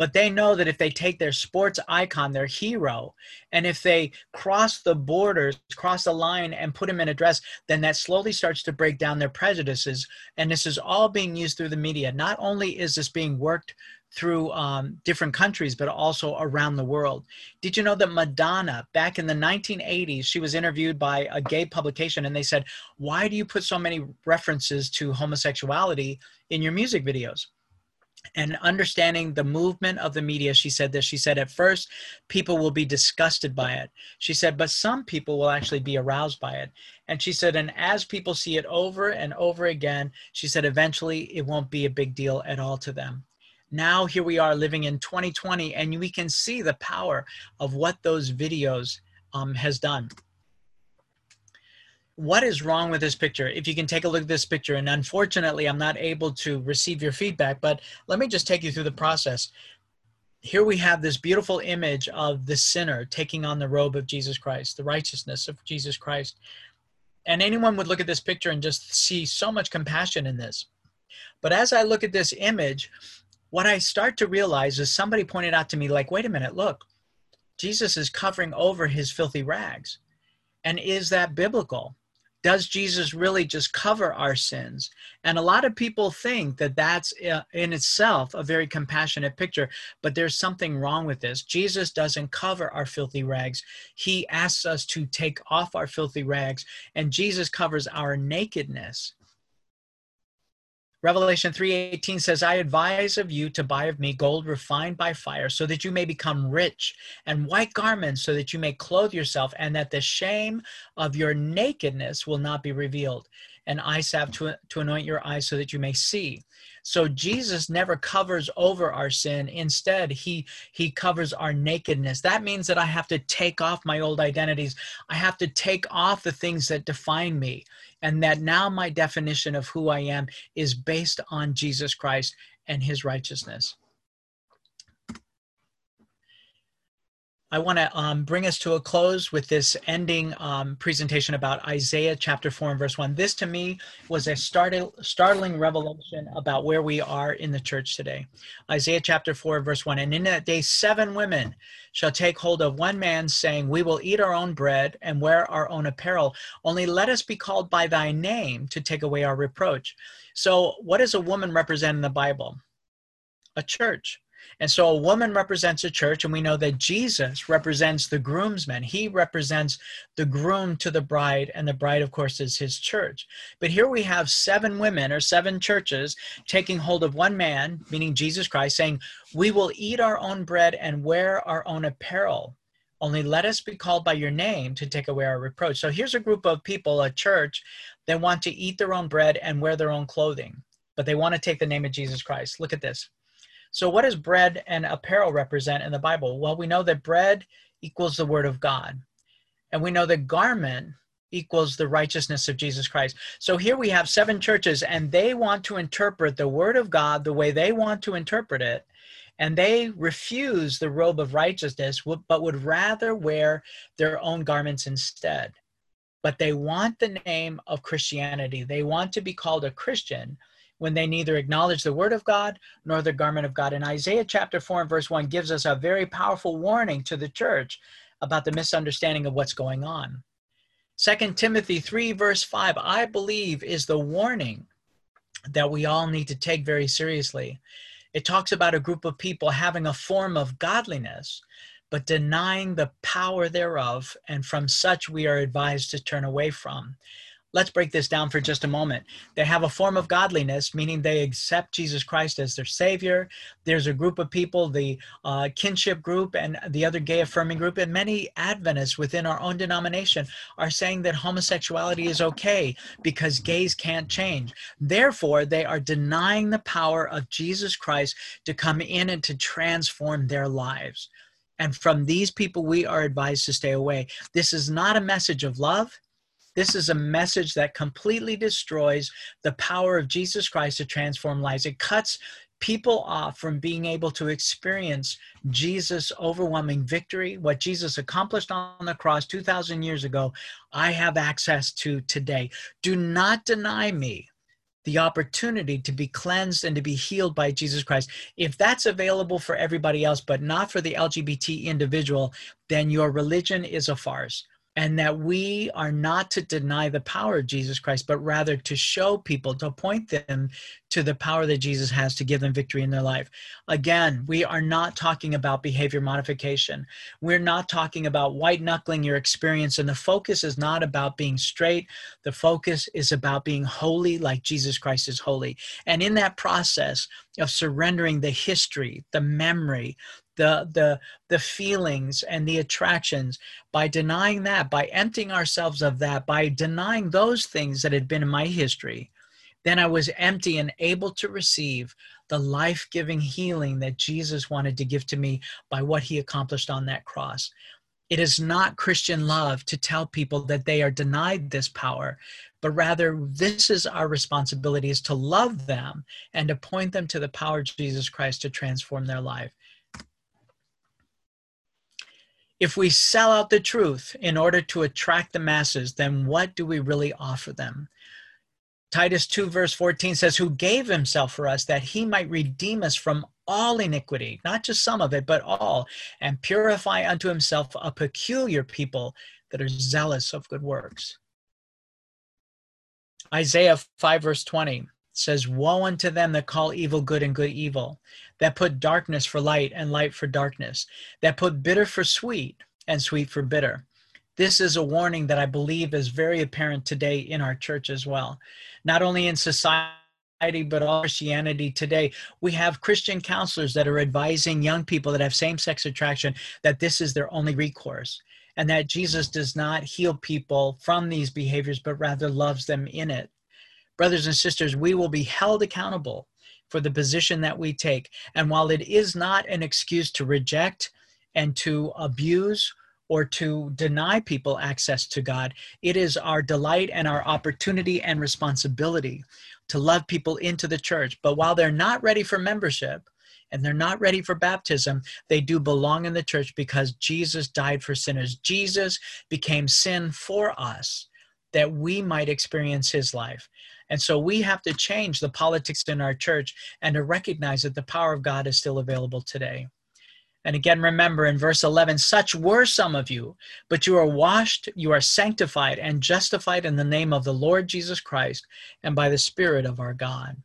but they know that if they take their sports icon, their hero, and if they cross the borders, cross the line, and put him in a dress, then that slowly starts to break down their prejudices. And this is all being used through the media. Not only is this being worked through um, different countries, but also around the world. Did you know that Madonna, back in the 1980s, she was interviewed by a gay publication and they said, Why do you put so many references to homosexuality in your music videos? And understanding the movement of the media she said this. She said at first people will be disgusted by it. She said but some people will actually be aroused by it. And she said and as people see it over and over again she said eventually it won't be a big deal at all to them. Now here we are living in 2020 and we can see the power of what those videos um, has done what is wrong with this picture if you can take a look at this picture and unfortunately i'm not able to receive your feedback but let me just take you through the process here we have this beautiful image of the sinner taking on the robe of jesus christ the righteousness of jesus christ and anyone would look at this picture and just see so much compassion in this but as i look at this image what i start to realize is somebody pointed out to me like wait a minute look Jesus is covering over his filthy rags. And is that biblical? Does Jesus really just cover our sins? And a lot of people think that that's uh, in itself a very compassionate picture, but there's something wrong with this. Jesus doesn't cover our filthy rags. He asks us to take off our filthy rags, and Jesus covers our nakedness. Revelation 3:18 says, "I advise of you to buy of me gold refined by fire, so that you may become rich, and white garments, so that you may clothe yourself, and that the shame of your nakedness will not be revealed, and eye salve to, to anoint your eyes, so that you may see." So Jesus never covers over our sin. Instead, he he covers our nakedness. That means that I have to take off my old identities. I have to take off the things that define me and that now my definition of who I am is based on Jesus Christ and his righteousness. I want to um, bring us to a close with this ending um, presentation about Isaiah chapter 4 and verse 1. This to me was a startling revelation about where we are in the church today. Isaiah chapter 4, verse 1. And in that day, seven women shall take hold of one man, saying, We will eat our own bread and wear our own apparel. Only let us be called by thy name to take away our reproach. So, what does a woman represent in the Bible? A church and so a woman represents a church, and we know that Jesus represents the groomsmen. He represents the groom to the bride, and the bride, of course, is his church. But here we have seven women or seven churches taking hold of one man, meaning Jesus Christ, saying, We will eat our own bread and wear our own apparel. Only let us be called by your name to take away our reproach. So here's a group of people, a church, that want to eat their own bread and wear their own clothing, but they want to take the name of Jesus Christ. Look at this. So, what does bread and apparel represent in the Bible? Well, we know that bread equals the word of God, and we know that garment equals the righteousness of Jesus Christ. So, here we have seven churches, and they want to interpret the word of God the way they want to interpret it. And they refuse the robe of righteousness, but would rather wear their own garments instead. But they want the name of Christianity. They want to be called a Christian, when they neither acknowledge the word of God nor the garment of God. And Isaiah chapter 4 and verse 1 gives us a very powerful warning to the church about the misunderstanding of what's going on. 2 Timothy 3 verse 5, I believe, is the warning that we all need to take very seriously. It talks about a group of people having a form of godliness, but denying the power thereof, and from such we are advised to turn away from let's break this down for just a moment. They have a form of godliness, meaning they accept Jesus Christ as their Savior. There's a group of people, the uh, kinship group and the other gay affirming group, and many Adventists within our own denomination are saying that homosexuality is okay because gays can't change. Therefore, they are denying the power of Jesus Christ to come in and to transform their lives. And from these people, we are advised to stay away. This is not a message of love. This is a message that completely destroys the power of Jesus Christ to transform lives. It cuts people off from being able to experience Jesus' overwhelming victory, what Jesus accomplished on the cross 2,000 years ago, I have access to today. Do not deny me the opportunity to be cleansed and to be healed by Jesus Christ. If that's available for everybody else, but not for the LGBT individual, then your religion is a farce and that we are not to deny the power of Jesus Christ, but rather to show people, to point them to the power that Jesus has to give them victory in their life. Again, we are not talking about behavior modification. We're not talking about white knuckling your experience, and the focus is not about being straight. The focus is about being holy like Jesus Christ is holy. And in that process of surrendering the history, the memory, the the the feelings and the attractions by denying that by emptying ourselves of that by denying those things that had been in my history then i was empty and able to receive the life-giving healing that jesus wanted to give to me by what he accomplished on that cross. It is not christian love to tell people that they are denied this power but rather this is our responsibility is to love them and to point them to the power of jesus christ to transform their life if we sell out the truth in order to attract the masses, then what do we really offer them? Titus 2, verse 14 says, Who gave himself for us that he might redeem us from all iniquity, not just some of it, but all, and purify unto himself a peculiar people that are zealous of good works. Isaiah 5, verse 20 says, Woe unto them that call evil good and good evil, that put darkness for light and light for darkness, that put bitter for sweet and sweet for bitter. This is a warning that I believe is very apparent today in our church as well. Not only in society, but all Christianity today, we have Christian counselors that are advising young people that have same sex attraction that this is their only recourse and that Jesus does not heal people from these behaviors, but rather loves them in it. Brothers and sisters, we will be held accountable for the position that we take. And while it is not an excuse to reject and to abuse or to deny people access to God, it is our delight and our opportunity and responsibility to love people into the church. But while they're not ready for membership, and they're not ready for baptism, they do belong in the church because Jesus died for sinners. Jesus became sin for us that we might experience his life. And so we have to change the politics in our church and to recognize that the power of God is still available today. And again, remember in verse 11, such were some of you, but you are washed, you are sanctified, and justified in the name of the Lord Jesus Christ and by the Spirit of our God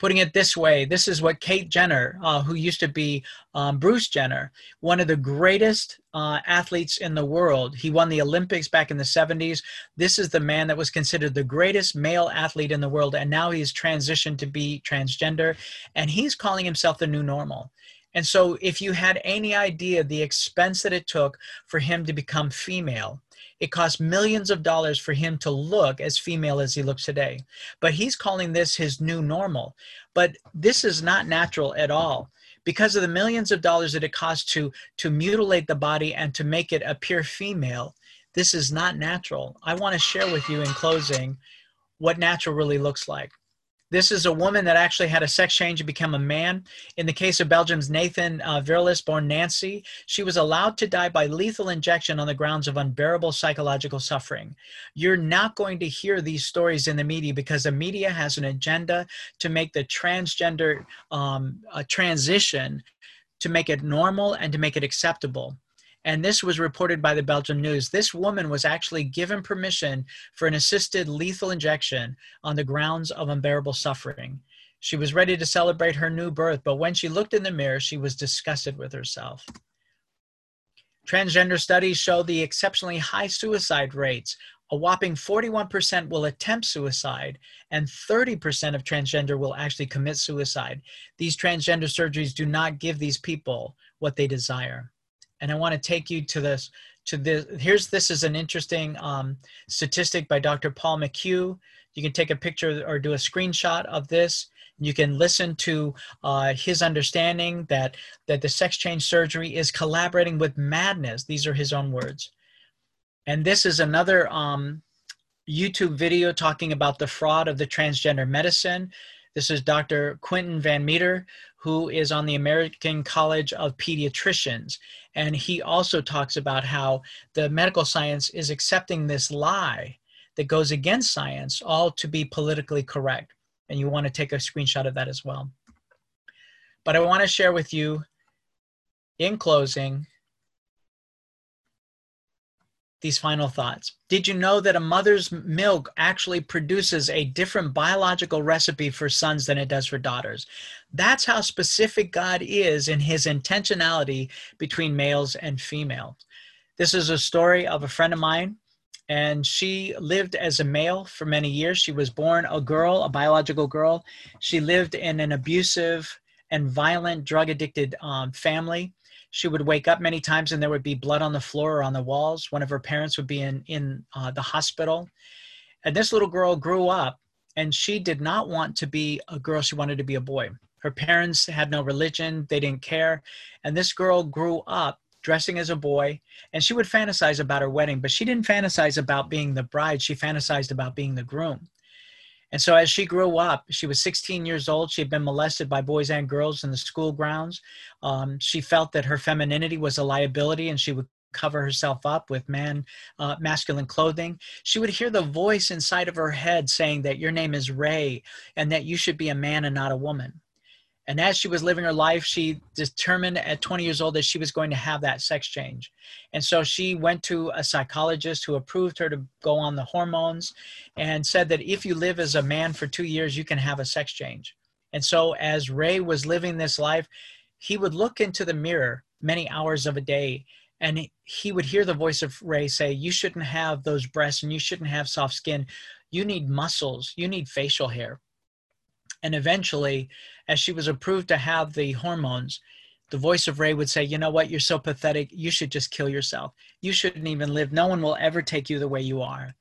putting it this way, this is what Kate Jenner, uh, who used to be um, Bruce Jenner, one of the greatest uh, athletes in the world. He won the Olympics back in the 70s. This is the man that was considered the greatest male athlete in the world, and now he's transitioned to be transgender, and he's calling himself the new normal. And so, if you had any idea the expense that it took for him to become female, it cost millions of dollars for him to look as female as he looks today. But he's calling this his new normal. But this is not natural at all because of the millions of dollars that it costs to to mutilate the body and to make it appear female this is not natural i want to share with you in closing what natural really looks like this is a woman that actually had a sex change and become a man. In the case of Belgium's Nathan uh, born Nancy, she was allowed to die by lethal injection on the grounds of unbearable psychological suffering. You're not going to hear these stories in the media because the media has an agenda to make the transgender um, transition to make it normal and to make it acceptable and this was reported by the Belgian news. This woman was actually given permission for an assisted lethal injection on the grounds of unbearable suffering. She was ready to celebrate her new birth, but when she looked in the mirror, she was disgusted with herself. Transgender studies show the exceptionally high suicide rates. A whopping 41% will attempt suicide, and 30% of transgender will actually commit suicide. These transgender surgeries do not give these people what they desire and I want to take you to this to this. Here's this is an interesting um, statistic by Dr. Paul McHugh. You can take a picture or do a screenshot of this. You can listen to uh, his understanding that that the sex change surgery is collaborating with madness. These are his own words. And this is another um, YouTube video talking about the fraud of the transgender medicine. This is Dr. Quentin Van Meter, who is on the American College of Pediatricians. And he also talks about how the medical science is accepting this lie that goes against science, all to be politically correct. And you want to take a screenshot of that as well. But I want to share with you, in closing, these final thoughts. Did you know that a mother's milk actually produces a different biological recipe for sons than it does for daughters? That's how specific God is in his intentionality between males and females. This is a story of a friend of mine, and she lived as a male for many years. She was born a girl, a biological girl. She lived in an abusive and violent, drug addicted um, family she would wake up many times and there would be blood on the floor or on the walls. One of her parents would be in, in uh, the hospital. And this little girl grew up and she did not want to be a girl. She wanted to be a boy. Her parents had no religion, they didn't care. And this girl grew up dressing as a boy and she would fantasize about her wedding, but she didn't fantasize about being the bride. She fantasized about being the groom. And so as she grew up, she was 16 years old. She had been molested by boys and girls in the school grounds. Um, she felt that her femininity was a liability and she would cover herself up with man uh, masculine clothing she would hear the voice inside of her head saying that your name is ray and that you should be a man and not a woman And as she was living her life, she determined at 20 years old that she was going to have that sex change. And so she went to a psychologist who approved her to go on the hormones and said that if you live as a man for two years, you can have a sex change. And so as Ray was living this life, he would look into the mirror many hours of a day and he would hear the voice of Ray say, You shouldn't have those breasts and you shouldn't have soft skin. You need muscles, you need facial hair. And eventually, as she was approved to have the hormones, the voice of Ray would say, You know what? You're so pathetic. You should just kill yourself. You shouldn't even live. No one will ever take you the way you are.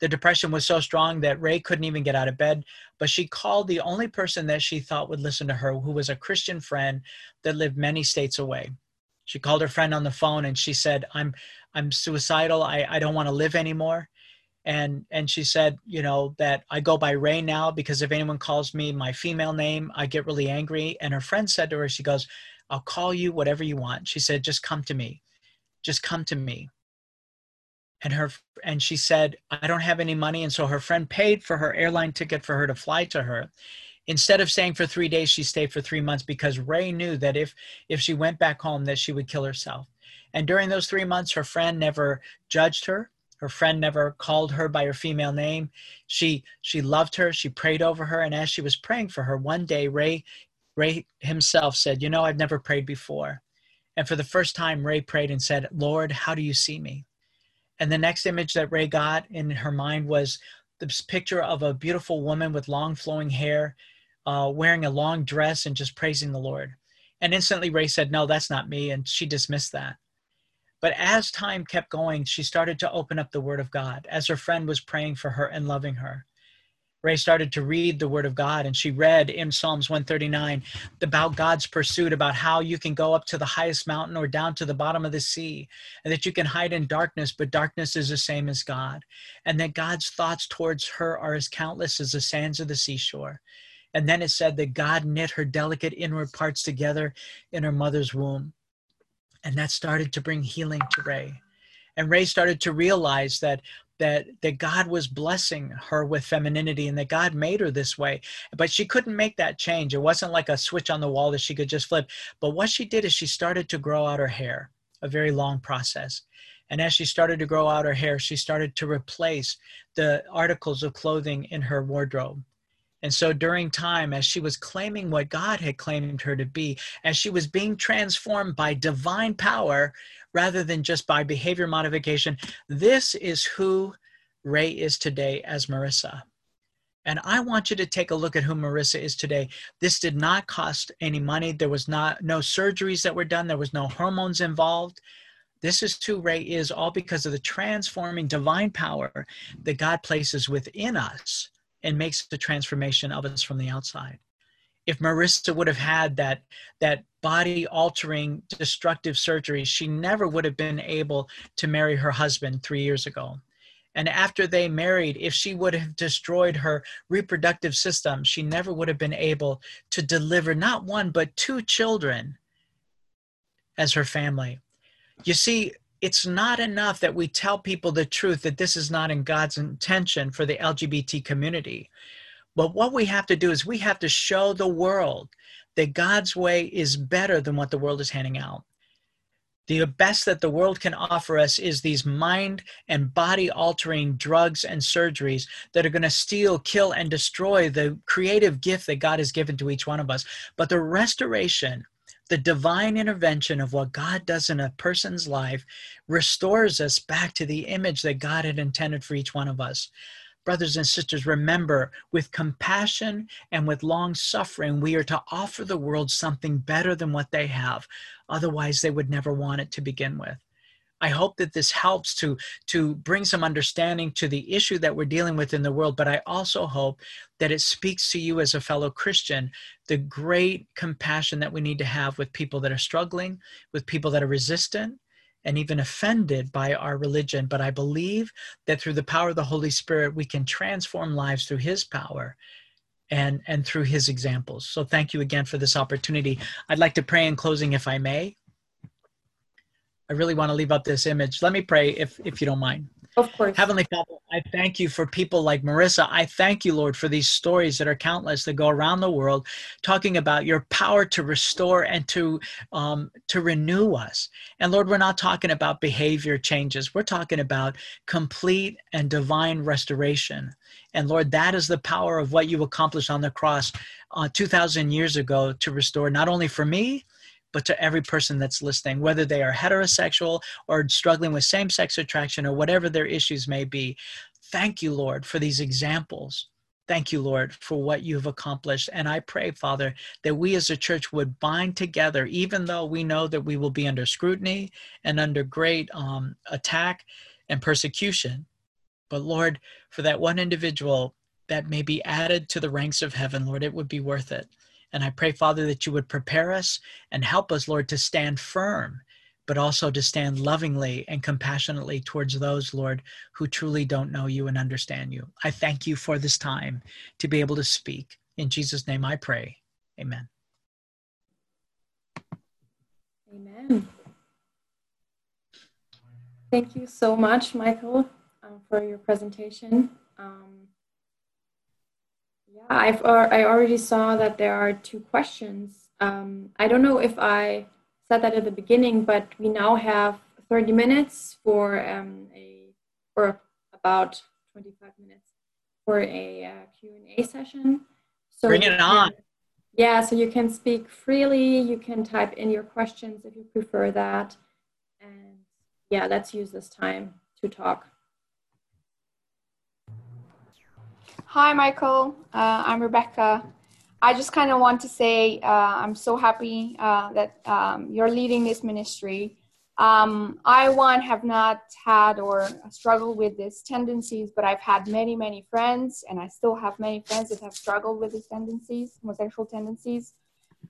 The depression was so strong that Ray couldn't even get out of bed, but she called the only person that she thought would listen to her, who was a Christian friend that lived many states away. She called her friend on the phone and she said, I'm I'm suicidal. I, I don't want to live anymore and and she said you know that i go by ray now because if anyone calls me my female name i get really angry. And her friend said to her she goes i'll call you whatever you want. She said just come to me. Just come to me. And her and she said i don't have any money. And so her friend paid for her airline ticket for her to fly to her. Instead of staying for three days she stayed for three months because ray knew that if if she went back home that she would kill herself. And during those three months her friend never judged her her friend never called her by her female name. She she loved her. She prayed over her, and as she was praying for her, one day Ray Ray himself said, "You know, I've never prayed before." And for the first time, Ray prayed and said, "Lord, how do you see me?" And the next image that Ray got in her mind was this picture of a beautiful woman with long flowing hair, uh, wearing a long dress and just praising the Lord. And instantly, Ray said, "No, that's not me," and she dismissed that. But as time kept going, she started to open up the Word of God as her friend was praying for her and loving her. Ray started to read the Word of God, and she read in Psalms 139 about God's pursuit, about how you can go up to the highest mountain or down to the bottom of the sea, and that you can hide in darkness, but darkness is the same as God, and that God's thoughts towards her are as countless as the sands of the seashore. And then it said that God knit her delicate inward parts together in her mother's womb. And that started to bring healing to Ray. And Ray started to realize that that that God was blessing her with femininity and that God made her this way. But she couldn't make that change. It wasn't like a switch on the wall that she could just flip. But what she did is she started to grow out her hair, a very long process. And as she started to grow out her hair, she started to replace the articles of clothing in her wardrobe. And so during time, as she was claiming what God had claimed her to be, as she was being transformed by divine power rather than just by behavior modification, this is who Ray is today as Marissa. And I want you to take a look at who Marissa is today. This did not cost any money. There was not no surgeries that were done. There was no hormones involved. This is who Ray is, all because of the transforming divine power that God places within us and makes the transformation of us from the outside. If Marissa would have had that, that body altering destructive surgery, she never would have been able to marry her husband three years ago. And after they married, if she would have destroyed her reproductive system, she never would have been able to deliver not one, but two children as her family. You see, it's not enough that we tell people the truth that this is not in God's intention for the LGBT community. But what we have to do is we have to show the world that God's way is better than what the world is handing out. The best that the world can offer us is these mind and body altering drugs and surgeries that are going to steal, kill, and destroy the creative gift that God has given to each one of us. But the restoration the divine intervention of what God does in a person's life restores us back to the image that God had intended for each one of us. Brothers and sisters, remember with compassion and with long suffering, we are to offer the world something better than what they have. Otherwise, they would never want it to begin with. I hope that this helps to, to bring some understanding to the issue that we're dealing with in the world, but I also hope that it speaks to you as a fellow Christian the great compassion that we need to have with people that are struggling, with people that are resistant, and even offended by our religion. But I believe that through the power of the Holy Spirit, we can transform lives through His power and, and through His examples. So thank you again for this opportunity. I'd like to pray in closing, if I may. I really want to leave up this image. Let me pray if, if you don't mind. Of course. Heavenly Father, I thank you for people like Marissa. I thank you, Lord, for these stories that are countless that go around the world, talking about your power to restore and to um, to renew us. And Lord, we're not talking about behavior changes. We're talking about complete and divine restoration. And Lord, that is the power of what you accomplished on the cross uh, 2,000 years ago to restore not only for me, but to every person that's listening, whether they are heterosexual or struggling with same sex attraction or whatever their issues may be. Thank you, Lord, for these examples. Thank you, Lord, for what you've accomplished. And I pray, Father, that we as a church would bind together, even though we know that we will be under scrutiny and under great um, attack and persecution. But Lord, for that one individual that may be added to the ranks of heaven, Lord, it would be worth it. And I pray, Father, that you would prepare us and help us, Lord, to stand firm, but also to stand lovingly and compassionately towards those, Lord, who truly don't know you and understand you. I thank you for this time to be able to speak. In Jesus' name I pray. Amen. Amen. Thank you so much, Michael, uh, for your presentation. Um, yeah, I've I already saw that there are two questions. Um, I don't know if I said that at the beginning, but we now have 30 minutes for um, a or about 25 minutes for a uh, Q&A session. So bring it on. Can, yeah, so you can speak freely. You can type in your questions if you prefer that, and yeah, let's use this time to talk. Hi, Michael. Uh, I'm Rebecca. I just kind of want to say uh, I'm so happy uh, that um, you're leading this ministry. Um, I, one, have not had or struggled with these tendencies, but I've had many, many friends, and I still have many friends that have struggled with these tendencies, homosexual tendencies.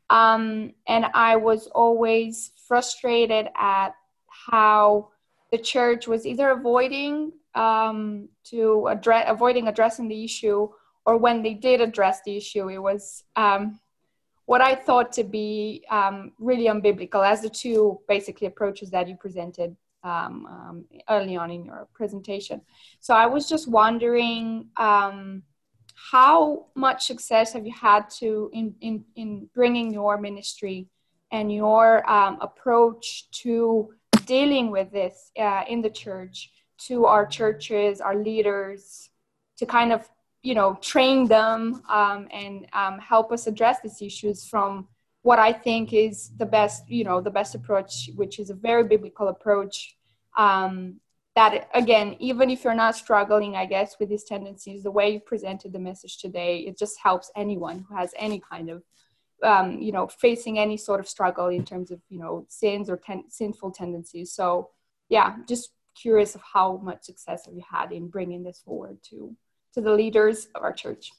Um, and I was always frustrated at how the church was either avoiding um, to address avoiding addressing the issue or when they did address the issue it was um, what i thought to be um, really unbiblical as the two basically approaches that you presented um, um, early on in your presentation. So i was just wondering um, how much success have you had to in, in, in bringing your ministry and your approach to dealing with this uh, in the church to our churches, our leaders, to kind of you know train them um, and um, help us address these issues from what I think is the best you know the best approach, which is a very biblical approach. Um, that again, even if you're not struggling, I guess, with these tendencies, the way you presented the message today, it just helps anyone who has any kind of um, you know facing any sort of struggle in terms of you know sins or ten- sinful tendencies. So yeah, just curious of how much success have you had in bringing this forward to to the leaders of our church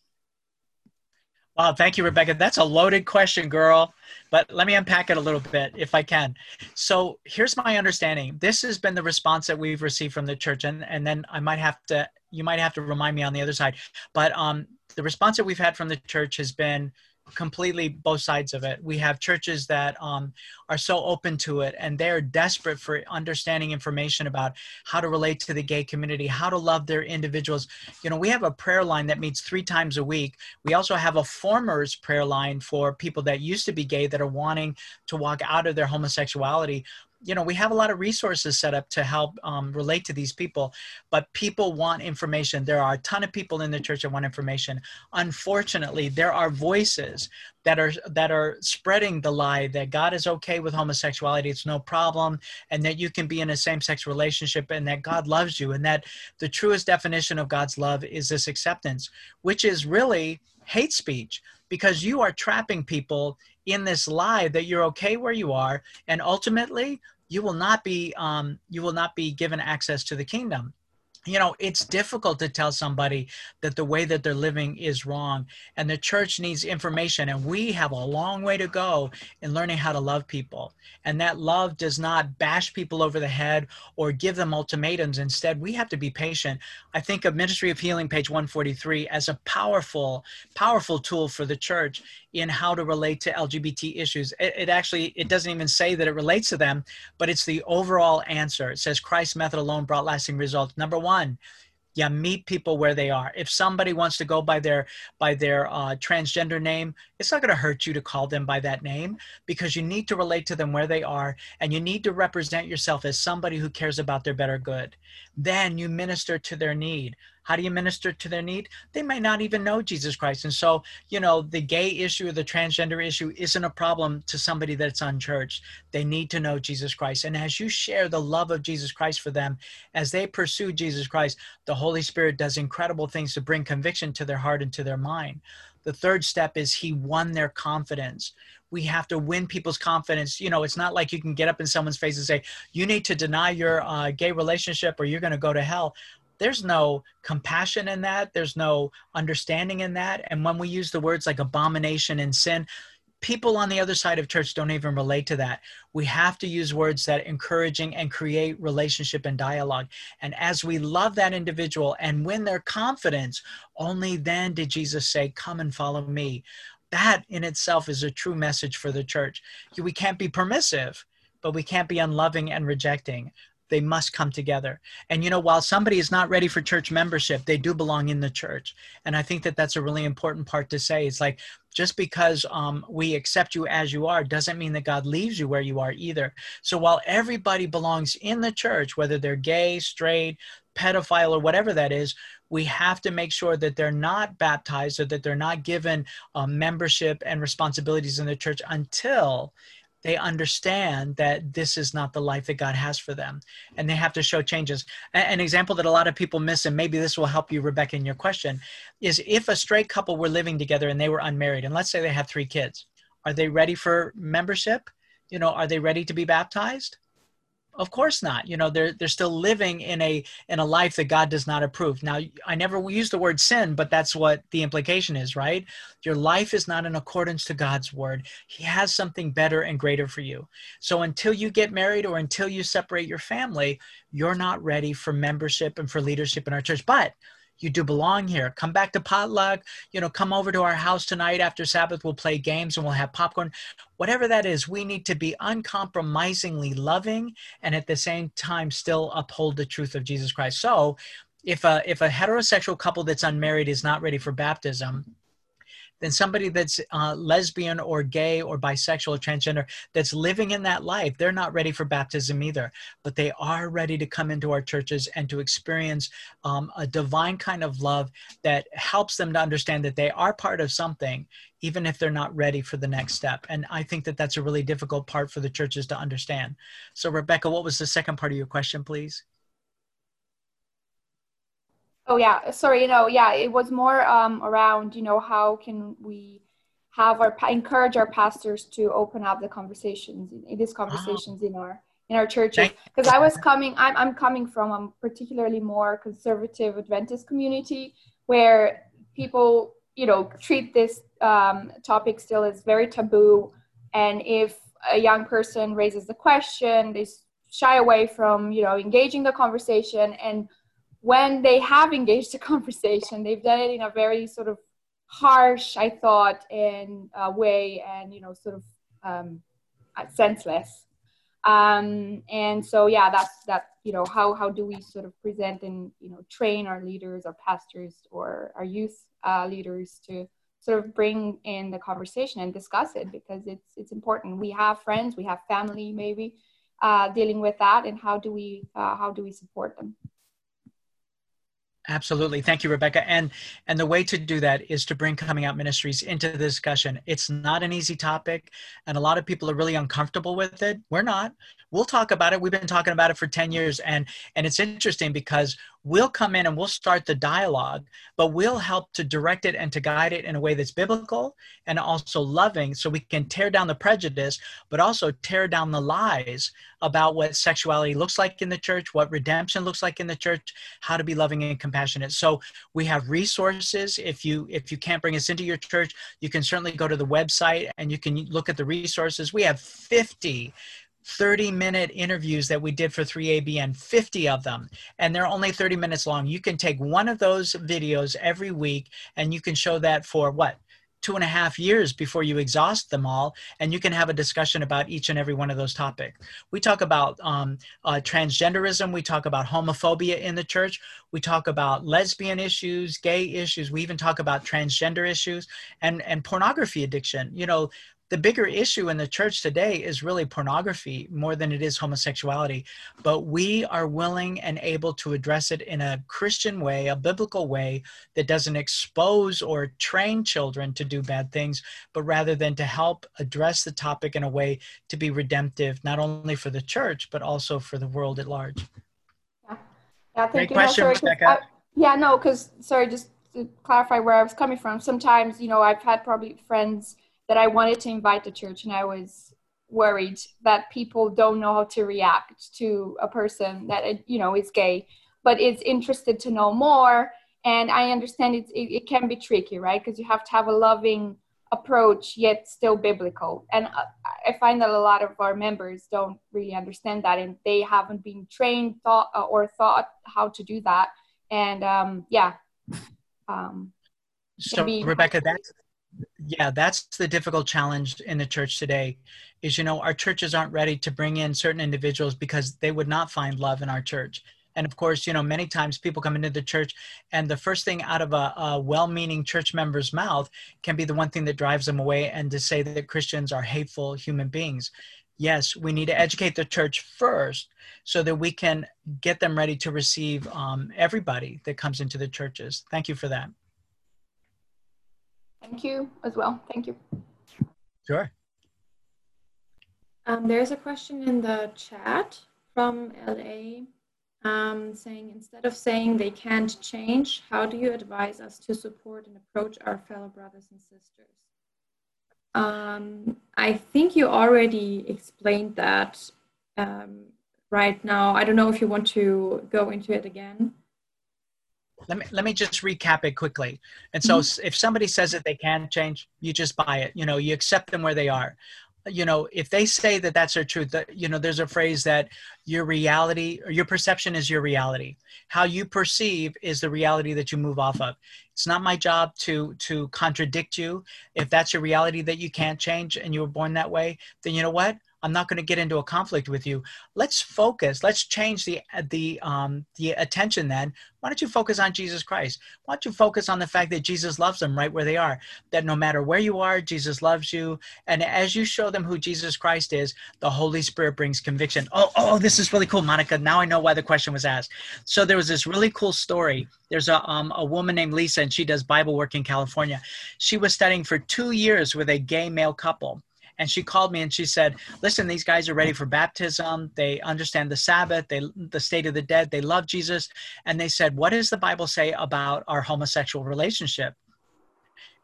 Wow, thank you, Rebecca. That's a loaded question, girl. But let me unpack it a little bit if I can. So here's my understanding. This has been the response that we've received from the church, and, and then I might have to you might have to remind me on the other side. But um, the response that we've had from the church has been completely both sides of it. We have churches that um, are so open to it and they're desperate for understanding information about how to relate to the gay community, how to love their individuals. You know, we have a prayer line that meets three times a week. We also have a formers prayer line for people that used to be gay that are wanting to walk out of their homosexuality you know we have a lot of resources set up to help um, relate to these people but people want information. There are a ton of people in the church that want information. Unfortunately there are voices that are that are spreading the lie that god is okay with homosexuality it's no problem and that you can be in a same-sex relationship and that god loves you and that the truest definition of god's love is this acceptance which is really hate speech because you are trapping people in this lie that you're okay where you are and ultimately you will not be um, you will not be given access to the kingdom. You know it's difficult to tell somebody that the way that they're living is wrong and the church needs information and we have a long way to go in learning how to love people. And that love does not bash people over the head or give them ultimatums. Instead we have to be patient. I think of ministry of healing page 143 as a powerful powerful tool for the church in how to relate to lgbt issues. It, it actually it doesn't even say that it relates to them but it's the overall answer. It says christ's method alone brought lasting results. Number one yeah meet people where they are. If somebody wants to go by their by their uh, transgender name it's not going to hurt you to call them by that name because you need to relate to them where they are and you need to represent yourself as somebody who cares about their better good. Then you minister to their need how do you minister to their need? They might not even know Jesus Christ. And so, you know, the gay issue or the transgender issue isn't a problem to somebody that's unchurched. They need to know Jesus Christ. And as you share the love of Jesus Christ for them, as they pursue Jesus Christ, the Holy Spirit does incredible things to bring conviction to their heart and to their mind. The third step is he won their confidence we have to win people's confidence. You know, it's not like you can get up in someone's face and say, you need to deny your uh, gay relationship or you're going to go to hell there's no compassion in that. There's no understanding in that. And when we use the words like abomination and sin people on the other side of church don't even relate to that. We have to use words that encouraging and create relationship and dialogue. And as we love that individual and win their confidence only then did jesus say come and follow me. That in itself is a true message for the church. We can't be permissive but we can't be unloving and rejecting they must come together. And you know while somebody is not ready for church membership they do belong in the church. And i think that that's a really important part to say. It's like just because um, we accept you as you are doesn't mean that god leaves you where you are either. So while everybody belongs in the church whether they're gay straight pedophile or whatever that is we have to make sure that they're not baptized or that they're not given um, membership and responsibilities in the church until they understand that this is not the life that God has for them. And they have to show changes. An example that a lot of people miss, and maybe this will help you, Rebecca, in your question, is if a straight couple were living together and they were unmarried, and let's say they have three kids, are they ready for membership? You know, are they ready to be baptized? Of course not you know they're they're still living in a in a life that god does not approve. Now i never use the word sin but that's what the implication is right? Your life is not in accordance to god's word. He has something better and greater for you. So until you get married or until you separate your family you're not ready for membership and for leadership in our church. But you do belong here. Come back to potluck. You know, come over to our house tonight after Sabbath. We'll play games and we'll have popcorn. Whatever that is, we need to be uncompromisingly loving and at the same time still uphold the truth of Jesus Christ. So, if a if a heterosexual couple that's unmarried is not ready for baptism, then somebody that's uh, lesbian or gay or bisexual or transgender that's living in that life, they're not ready for baptism either, but they are ready to come into our churches and to experience um, a divine kind of love that helps them to understand that they are part of something, even if they're not ready for the next step. And I think that that's a really difficult part for the churches to understand. So, Rebecca, what was the second part of your question, please? Oh yeah, sorry. You know, yeah, it was more um, around you know how can we have our encourage our pastors to open up the conversations in these conversations in our in our churches. Because I was coming I'm I'm coming from a particularly more conservative Adventist community where people you know treat this um, topic still as very taboo. And if a young person raises the question they shy away from you know engaging the conversation. And when they have engaged the conversation, they've done it in a very sort of harsh, I thought, in a way, and you know, sort of um, senseless. Um, and so, yeah, that's that. You know, how how do we sort of present and you know train our leaders, our pastors, or our youth uh, leaders to sort of bring in the conversation and discuss it because it's it's important. We have friends, we have family, maybe uh, dealing with that, and how do we uh, how do we support them? Absolutely. Thank you, Rebecca. And and the way to do that is to bring coming out ministries into the discussion. It's not an easy topic, and a lot of people are really uncomfortable with it. We're not. We'll talk about it. We've been talking about it for 10 years and and it's interesting because we'll come in and we'll start the dialogue, but we'll help to direct it and to guide it in a way that's biblical and also loving so we can tear down the prejudice, but also tear down the lies about what sexuality looks like in the church, what redemption looks like in the church, how to be loving and compassionate. So we have resources. If you if you can't bring us into your church, you can certainly go to the website and you can look at the resources. We have 50 30 minute interviews that we did for 3ABN, 50 of them, and they're only 30 minutes long. You can take one of those videos every week and you can show that for what? Two and a half years before you exhaust them all, and you can have a discussion about each and every one of those topics. We talk about um, uh, transgenderism, we talk about homophobia in the church, we talk about lesbian issues, gay issues, we even talk about transgender issues and, and pornography addiction. You know, the bigger issue in the church today is really pornography more than it is homosexuality. But we are willing and able to address it in a Christian way, a biblical way that doesn't expose or train children to do bad things, but rather than to help address the topic in a way to be redemptive, not only for the church, but also for the world at large. Yeah, yeah thank Great you. question, no, Rebecca. I, yeah, no, because, sorry, just to clarify where I was coming from, sometimes, you know, I've had probably friends that I wanted to invite the church, and I was worried that people don't know how to react to a person that you know is gay, but is interested to know more. And I understand it, it, can be tricky, right? Because you have to have a loving approach yet still biblical and i find that a lot of our members don't really understand that and they haven't been trained thought uh, or thought how to do that and um, yeah um, so rebecca that's yeah that's the difficult challenge in the church today is you know our churches aren't ready to bring in certain individuals because they would not find love in our church. And of course you know many times people come into the church and the first thing out of a, a well-meaning church member's mouth can be the one thing that drives them away and to say that christians are hateful human beings. Yes we need to educate the church first so that we can get them ready to receive um, everybody that comes into the churches. Thank you for that Thank you as well. Thank you. Sure. Um, there's a question in the chat from LA um, saying, instead of saying they can't change, how do you advise us to support and approach our fellow brothers and sisters? Um, I think you already explained that um, right now. I don't know if you want to go into it again let me let me just recap it quickly. And so, mm-hmm. if somebody says that they can change, you just buy it. You know, you accept them where they are. You know, if they say that that's their truth, that you know, there's a phrase that your reality or your perception is your reality. How you perceive is the reality that you move off of. It's not my job to to contradict you. If that's your reality that you can't change and you were born that way, then you know what? I'm not going to get into a conflict with you. Let's focus. Let's change the the um, the attention. Then why don't you focus on Jesus Christ? Why don't you focus on the fact that Jesus loves them right where they are? That no matter where you are, Jesus loves you. And as you show them who Jesus Christ is, the Holy Spirit brings conviction. Oh, oh, this is really cool, Monica. Now I know why the question was asked. So there was this really cool story. There's a um, a woman named Lisa, and she does Bible work in California. She was studying for two years with a gay male couple and she called me and she said listen these guys are ready for baptism. They understand the sabbath. They the state of the dead. They love jesus. And they said what does the bible say about our homosexual relationship?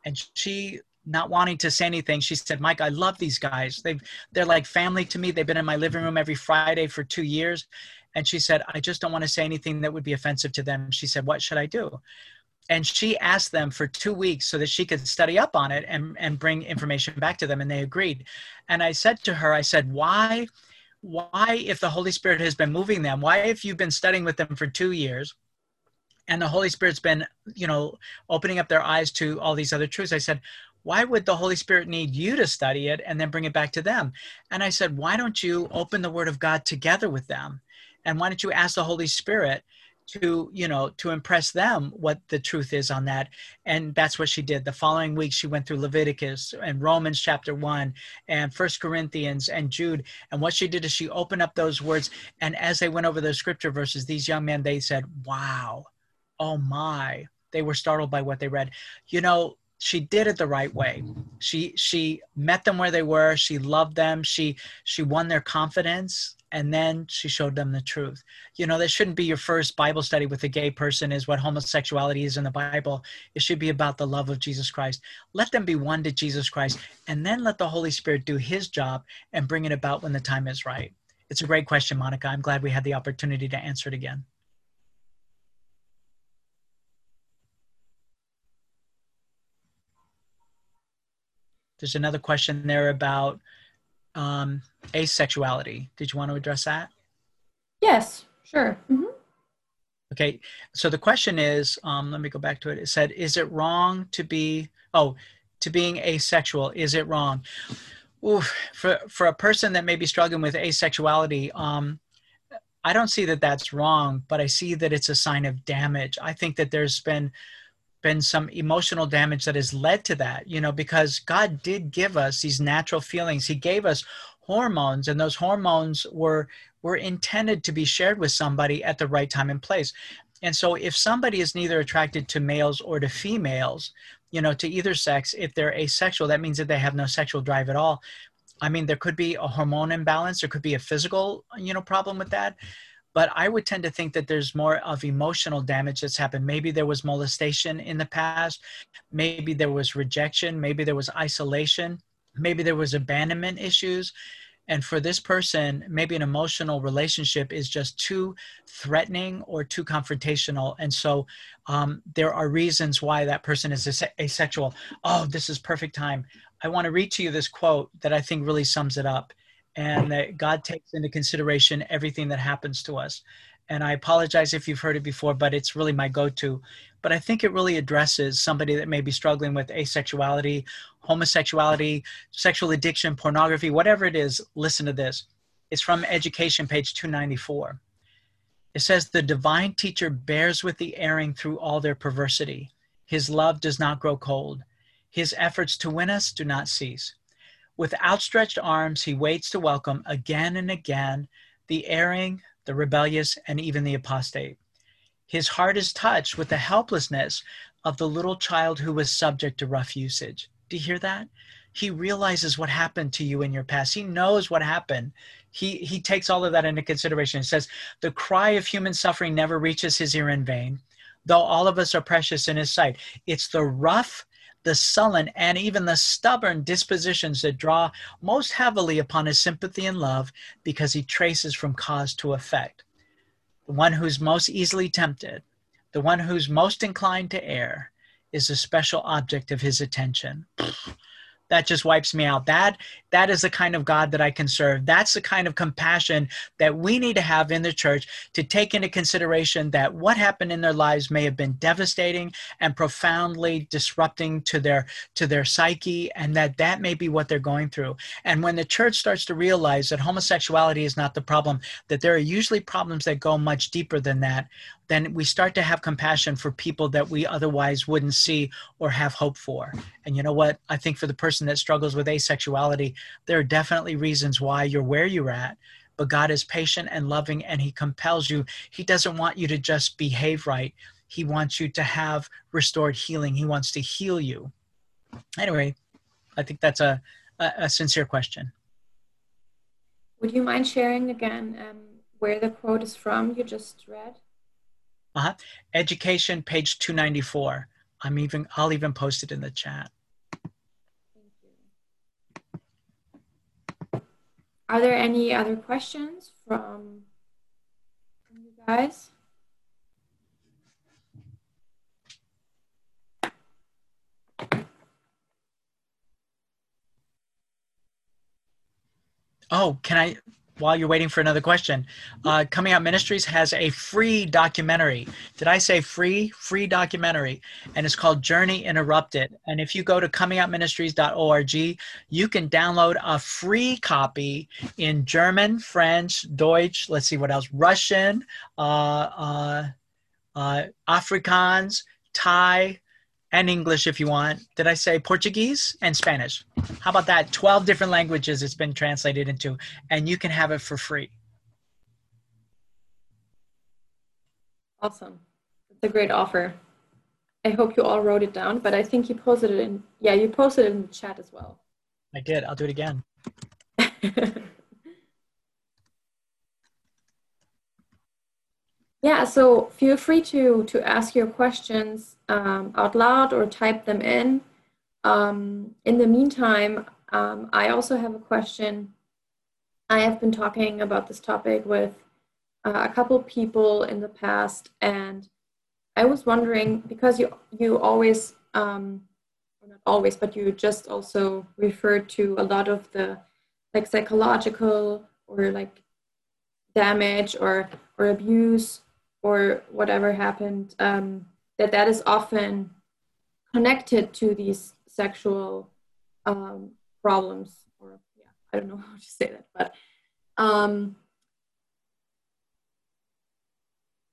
And she not wanting to say anything she said mike i love these guys. They've they're like family to me. They've been in my living room every friday for two years. And she said i just don't want to say anything that would be offensive to them. She said what should i do and she asked them for two weeks so that she could study up on it and, and bring information back to them and they agreed. And i said to her i said why why if the holy spirit has been moving them why if you've been studying with them for two years and the holy spirit's been you know opening up their eyes to all these other truths? I said why would the holy spirit need you to study it and then bring it back to them? And i said why don't you open the word of god together with them? And why don't you ask the holy spirit to you know to impress them what the truth is on that. And that's what she did. The following week she went through leviticus and romans chapter 1 and first corinthians and jude. And what she did is she opened up those words. And as they went over those scripture verses these young men they said wow. Oh my. They were startled by what they read. You know she did it the right way. She she met them where they were. She loved them. She she won their confidence and then she showed them the truth. You know that shouldn't be your first bible study with a gay person is what homosexuality is in the bible. It should be about the love of jesus christ. Let them be won to jesus christ and then let the holy spirit do his job and bring it about when the time is right. It's a great question monica. I'm glad we had the opportunity to answer it again. There's another question there about um, asexuality. Did you want to address that? Yes, sure. Mm-hmm. Okay, so the question is, um, let me go back to it. It said, "Is it wrong to be oh, to being asexual? Is it wrong?" For for a person that may be struggling with asexuality, um, I don't see that that's wrong, but I see that it's a sign of damage. I think that there's been been some emotional damage that has led to that, you know, because God did give us these natural feelings. He gave us hormones and those hormones were were intended to be shared with somebody at the right time and place. And so if somebody is neither attracted to males or to females, you know, to either sex, if they're asexual, that means that they have no sexual drive at all. I mean, there could be a hormone imbalance, there could be a physical, you know, problem with that but I would tend to think that there's more of emotional damage that's happened. Maybe there was molestation in the past, maybe there was rejection, maybe there was isolation, maybe there was abandonment issues. And for this person, maybe an emotional relationship is just too threatening or too confrontational. And so um, there are reasons why that person is asexual. Oh, this is perfect time. I want to read to you this quote that I think really sums it up and that God takes into consideration everything that happens to us. And I apologize if you've heard it before, but it's really my go to. But I think it really addresses somebody that may be struggling with asexuality, homosexuality, sexual addiction, pornography, whatever it is. Listen to this. It's from Education, page 294. It says, The divine teacher bears with the erring through all their perversity. His love does not grow cold. His efforts to win us do not cease. With outstretched arms, he waits to welcome again and again the erring, the rebellious, and even the apostate. His heart is touched with the helplessness of the little child who was subject to rough usage. Do you hear that? He realizes what happened to you in your past. He knows what happened. He, he takes all of that into consideration. He says, The cry of human suffering never reaches his ear in vain, though all of us are precious in his sight. It's the rough the sullen, and even the stubborn dispositions that draw most heavily upon his sympathy and love because he traces from cause to effect. The one who's most easily tempted, the one who's most inclined to err, is a special object of his attention that just wipes me out. That that is the kind of god that i can serve. That's the kind of compassion that we need to have in the church to take into consideration that what happened in their lives may have been devastating and profoundly disrupting to their to their psyche and that that may be what they're going through. And when the church starts to realize that homosexuality is not the problem that there are usually problems that go much deeper than that then we start to have compassion for people that we otherwise wouldn't see or have hope for. And you know what? I think for the person that struggles with asexuality, there are definitely reasons why you're where you're at. But God is patient and loving, and He compels you. He doesn't want you to just behave right. He wants you to have restored healing. He wants to heal you. Anyway, I think that's a, a, a sincere question. Would you mind sharing again um, where the quote is from you just read? Uh-huh. Education, page 294. I'm even, I'll even post it in the chat. Are there any other questions from, from you guys? Oh, can I while you're waiting for another question, uh, Coming Out Ministries has a free documentary. Did I say free? Free documentary. And it's called Journey Interrupted. And if you go to comingoutministries.org, you can download a free copy in German, French, Deutsch, let's see what else, Russian, uh, uh, uh Afrikaans, Thai, and English if you want. Did I say Portuguese and Spanish? How about that? 12 different languages it's been translated into, and you can have it for free. Awesome. It's a great offer. I hope you all wrote it down, but I think you posted it in, yeah, you posted it in the chat as well. I did. I'll do it again. Yeah, so feel free to to ask your questions um, out loud or type them in. Um, in the meantime, um, I also have a question. I have been talking about this topic with uh, a couple people in the past, and I was wondering because you you always um, not always, but you just also referred to a lot of the like psychological or like damage or or abuse or whatever happened um, that that is often connected to these sexual um, problems or yeah i don't know how to say that but um,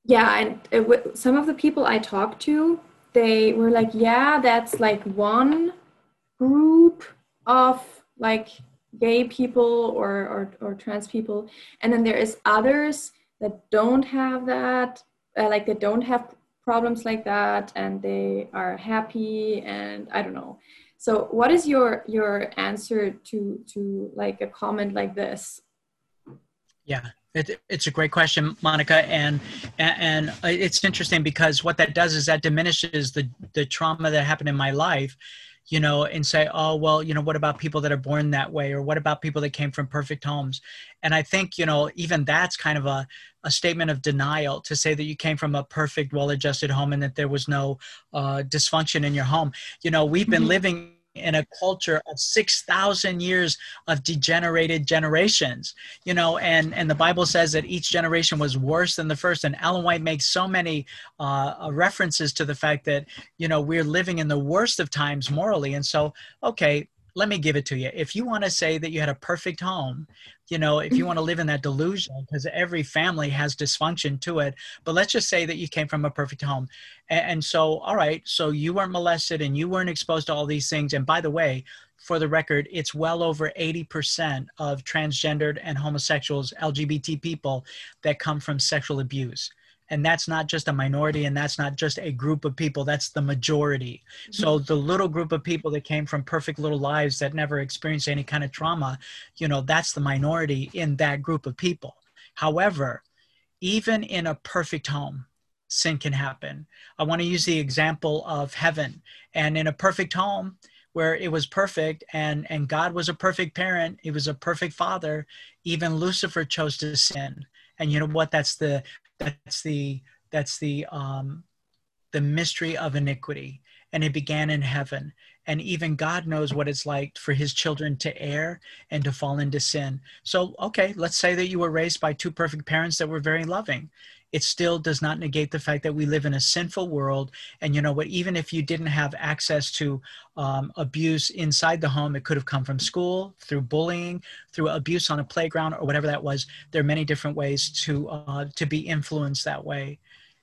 yeah and it, some of the people i talked to they were like yeah that's like one group of like gay people or, or, or trans people. And then there is others that don't have that uh, like they don't have problems like that and they are happy and i don't know. So what is your your answer to to like a comment like this? Yeah it, it's a great question monica and, and it's interesting because what that does is that diminishes the the trauma that happened in my life you know, and say, oh, well, you know, what about people that are born that way? Or what about people that came from perfect homes? And I think, you know, even that's kind of a, a statement of denial to say that you came from a perfect, well adjusted home and that there was no uh, dysfunction in your home. You know, we've been mm-hmm. living in a culture of 6000 years of degenerated generations you know and and the bible says that each generation was worse than the first. And ellen white makes so many uh, references to the fact that you know we're living in the worst of times morally. And so okay let me give it to you. If you want to say that you had a perfect home, you know, if you mm-hmm. want to live in that delusion, because every family has dysfunction to it, but let's just say that you came from a perfect home. And, and, so, all right, so you weren't molested and you weren't exposed to all these things. And by the way, for the record, it's well over 80% of transgendered and homosexuals, LGBT people that come from sexual abuse and that's not just a minority and that's not just a group of people that's the majority. Mm-hmm. so the little group of people that came from perfect little lives that never experienced any kind of trauma you know that's the minority in that group of people. However even in a perfect home sin can happen. I want to use the example of heaven. And in a perfect home where it was perfect and and god was a perfect parent he was a perfect father even lucifer chose to sin. And you know what? That's the that's the that's the um, the mystery of iniquity, and it began in heaven. And even God knows what it's like for His children to err and to fall into sin. So, okay, let's say that you were raised by two perfect parents that were very loving it still does not negate the fact that we live in a sinful world. And you know what? Even if you didn't have access to um, abuse inside the home, it could have come from school, through bullying, through abuse on a playground, or whatever that was. There are many different ways to uh, to be influenced that way.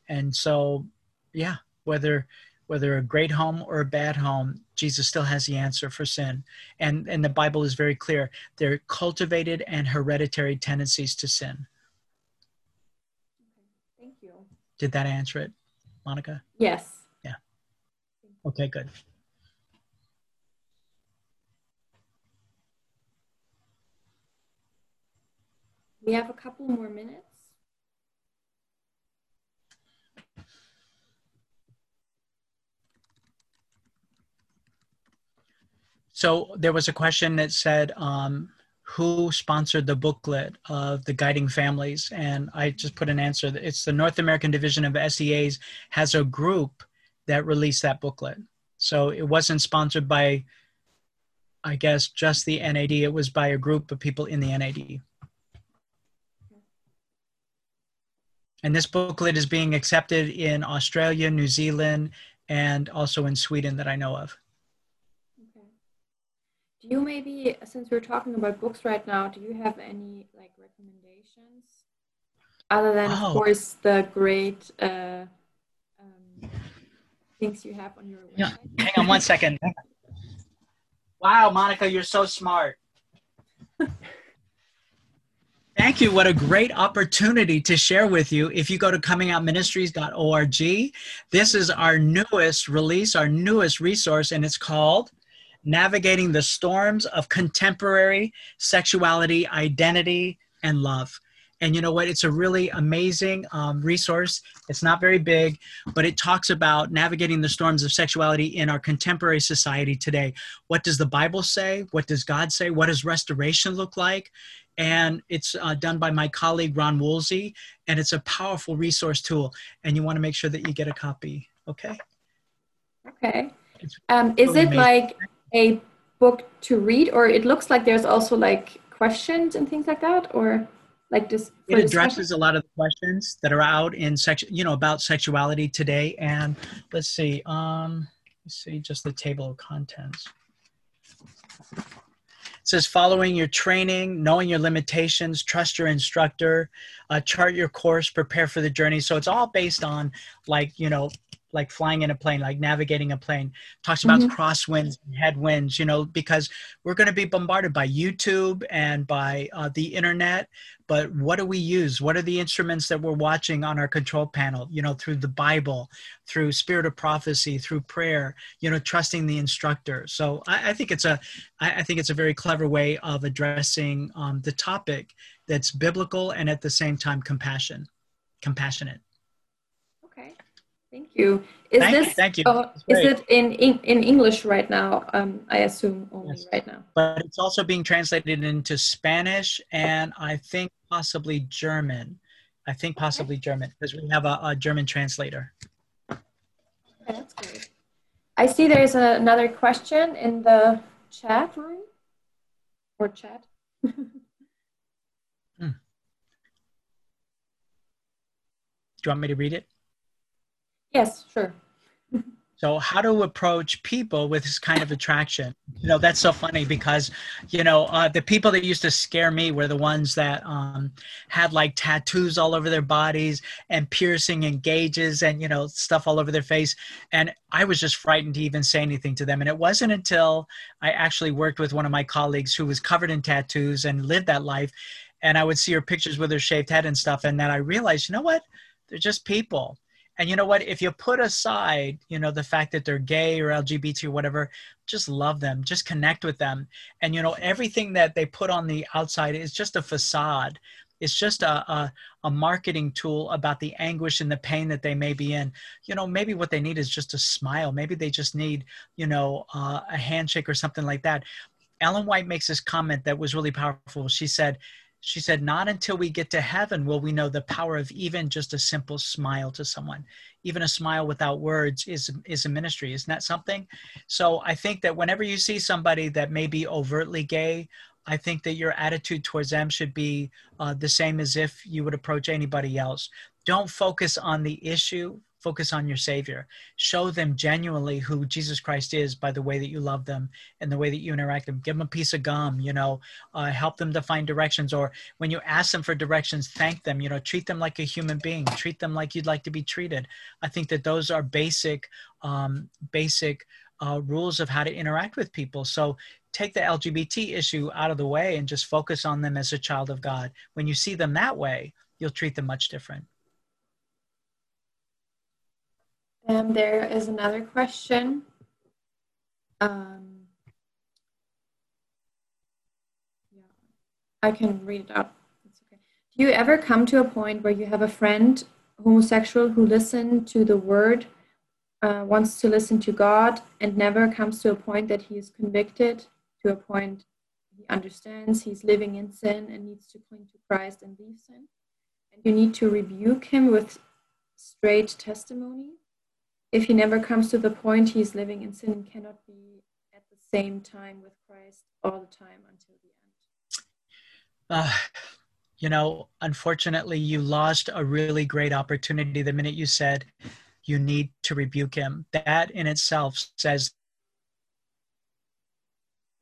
And so, yeah, whether whether a great home or a bad home, Jesus still has the answer for sin. And and the Bible is very clear. There are cultivated and hereditary tendencies to sin. Did that answer it, Monica? Yes. Yeah. Okay, good. We have a couple more minutes. So there was a question that said, um, who sponsored the booklet of the guiding families and i just put an answer it's the north american division of seas has a group that released that booklet. So it wasn't sponsored by i guess just the nad it was by a group of people in the nad and this booklet is being accepted in australia new zealand and also in sweden that i know of do you maybe, since we're talking about books right now, do you have any like recommendations other than, oh. of course, the great uh, um, things you have on your website? Yeah. Hang on one second. wow, Monica, you're so smart. Thank you. What a great opportunity to share with you. If you go to comingoutministries.org, this is our newest release, our newest resource, and it's called navigating the storms of contemporary sexuality, identity, and love. And you know what? It's a really amazing um, resource. It's not very big, but it talks about navigating the storms of sexuality in our contemporary society today. What does the Bible say? What does God say? What does restoration look like? And it's uh, done by my colleague Ron Woolsey, and it's a powerful resource tool. And you want to make sure that you get a copy. Okay. Okay. Um, is it like a book to read, or it looks like there's also like questions and things like that, or like this? It addresses a lot of the questions that are out in section, you know, about sexuality today. And let's see, um, let's see, just the table of contents. It says following your training, knowing your limitations, trust your instructor, uh, chart your course, prepare for the journey. So it's all based on like, you know, like flying in a plane, like navigating a plane. Talks about mm-hmm. crosswinds and headwinds, you know, because we're going to be bombarded by YouTube and by uh, the internet. But what do we use? What are the instruments that we're watching on our control panel? You know, through the Bible, through spirit of prophecy, through prayer. You know, trusting the instructor. So I, I think it's a, I, I, think it's a very clever way of addressing um, the topic that's biblical and at the same time compassion, compassionate. Thank you. Is thank this you, thank you. Uh, is it in, in in English right now? Um, I assume only yes. right now. But it's also being translated into Spanish and I think possibly German. I think possibly okay. German because we have a, a, German translator. Okay, that's great. I see there's a, another question in the chat room or chat. hmm. Do you want me to read it? Yes, sure. So, how to approach people with this kind of attraction? You know, that's so funny because, you know, uh, the people that used to scare me were the ones that um, had like tattoos all over their bodies and piercing and gauges and, you know, stuff all over their face. And I was just frightened to even say anything to them. And it wasn't until I actually worked with one of my colleagues who was covered in tattoos and lived that life. And I would see her pictures with her shaved head and stuff. And then I realized, you know what? They're just people and you know what? If you put aside you know the fact that they're gay or lgbt or whatever just love them just connect with them. And you know everything that they put on the outside is just a facade. It's just a, a, a, marketing tool about the anguish and the pain that they may be in. You know maybe what they need is just a smile. Maybe they just need you know uh, a handshake or something like that. Ellen white makes this comment that was really powerful. She said she said, Not until we get to heaven will we know the power of even just a simple smile to someone. Even a smile without words is, is a ministry. Isn't that something? So I think that whenever you see somebody that may be overtly gay, I think that your attitude towards them should be uh, the same as if you would approach anybody else. Don't focus on the issue, focus on your savior. Show them genuinely who jesus christ is by the way that you love them and the way that you interact with them. Give them a piece of gum you know uh, help them to find directions. Or when you ask them for directions thank them you know treat them like a human being. Treat them like you'd like to be treated. I think that those are basic um, basic uh, rules of how to interact with people. So take the lgbt issue out of the way and just focus on them as a child of god. When you see them that way you'll treat them much different And there is another question. Um, yeah, I can read it out. It's okay. Do you ever come to a point where you have a friend, homosexual, who listen to the word, uh, wants to listen to God, and never comes to a point that he is convicted, to a point he understands he's living in sin and needs to cling to Christ and leave sin? And you need to rebuke him with straight testimony? If he never comes to the point he's living in sin and cannot be at the same time with Christ all the time until the end? Uh, you know, unfortunately, you lost a really great opportunity the minute you said you need to rebuke him. That in itself says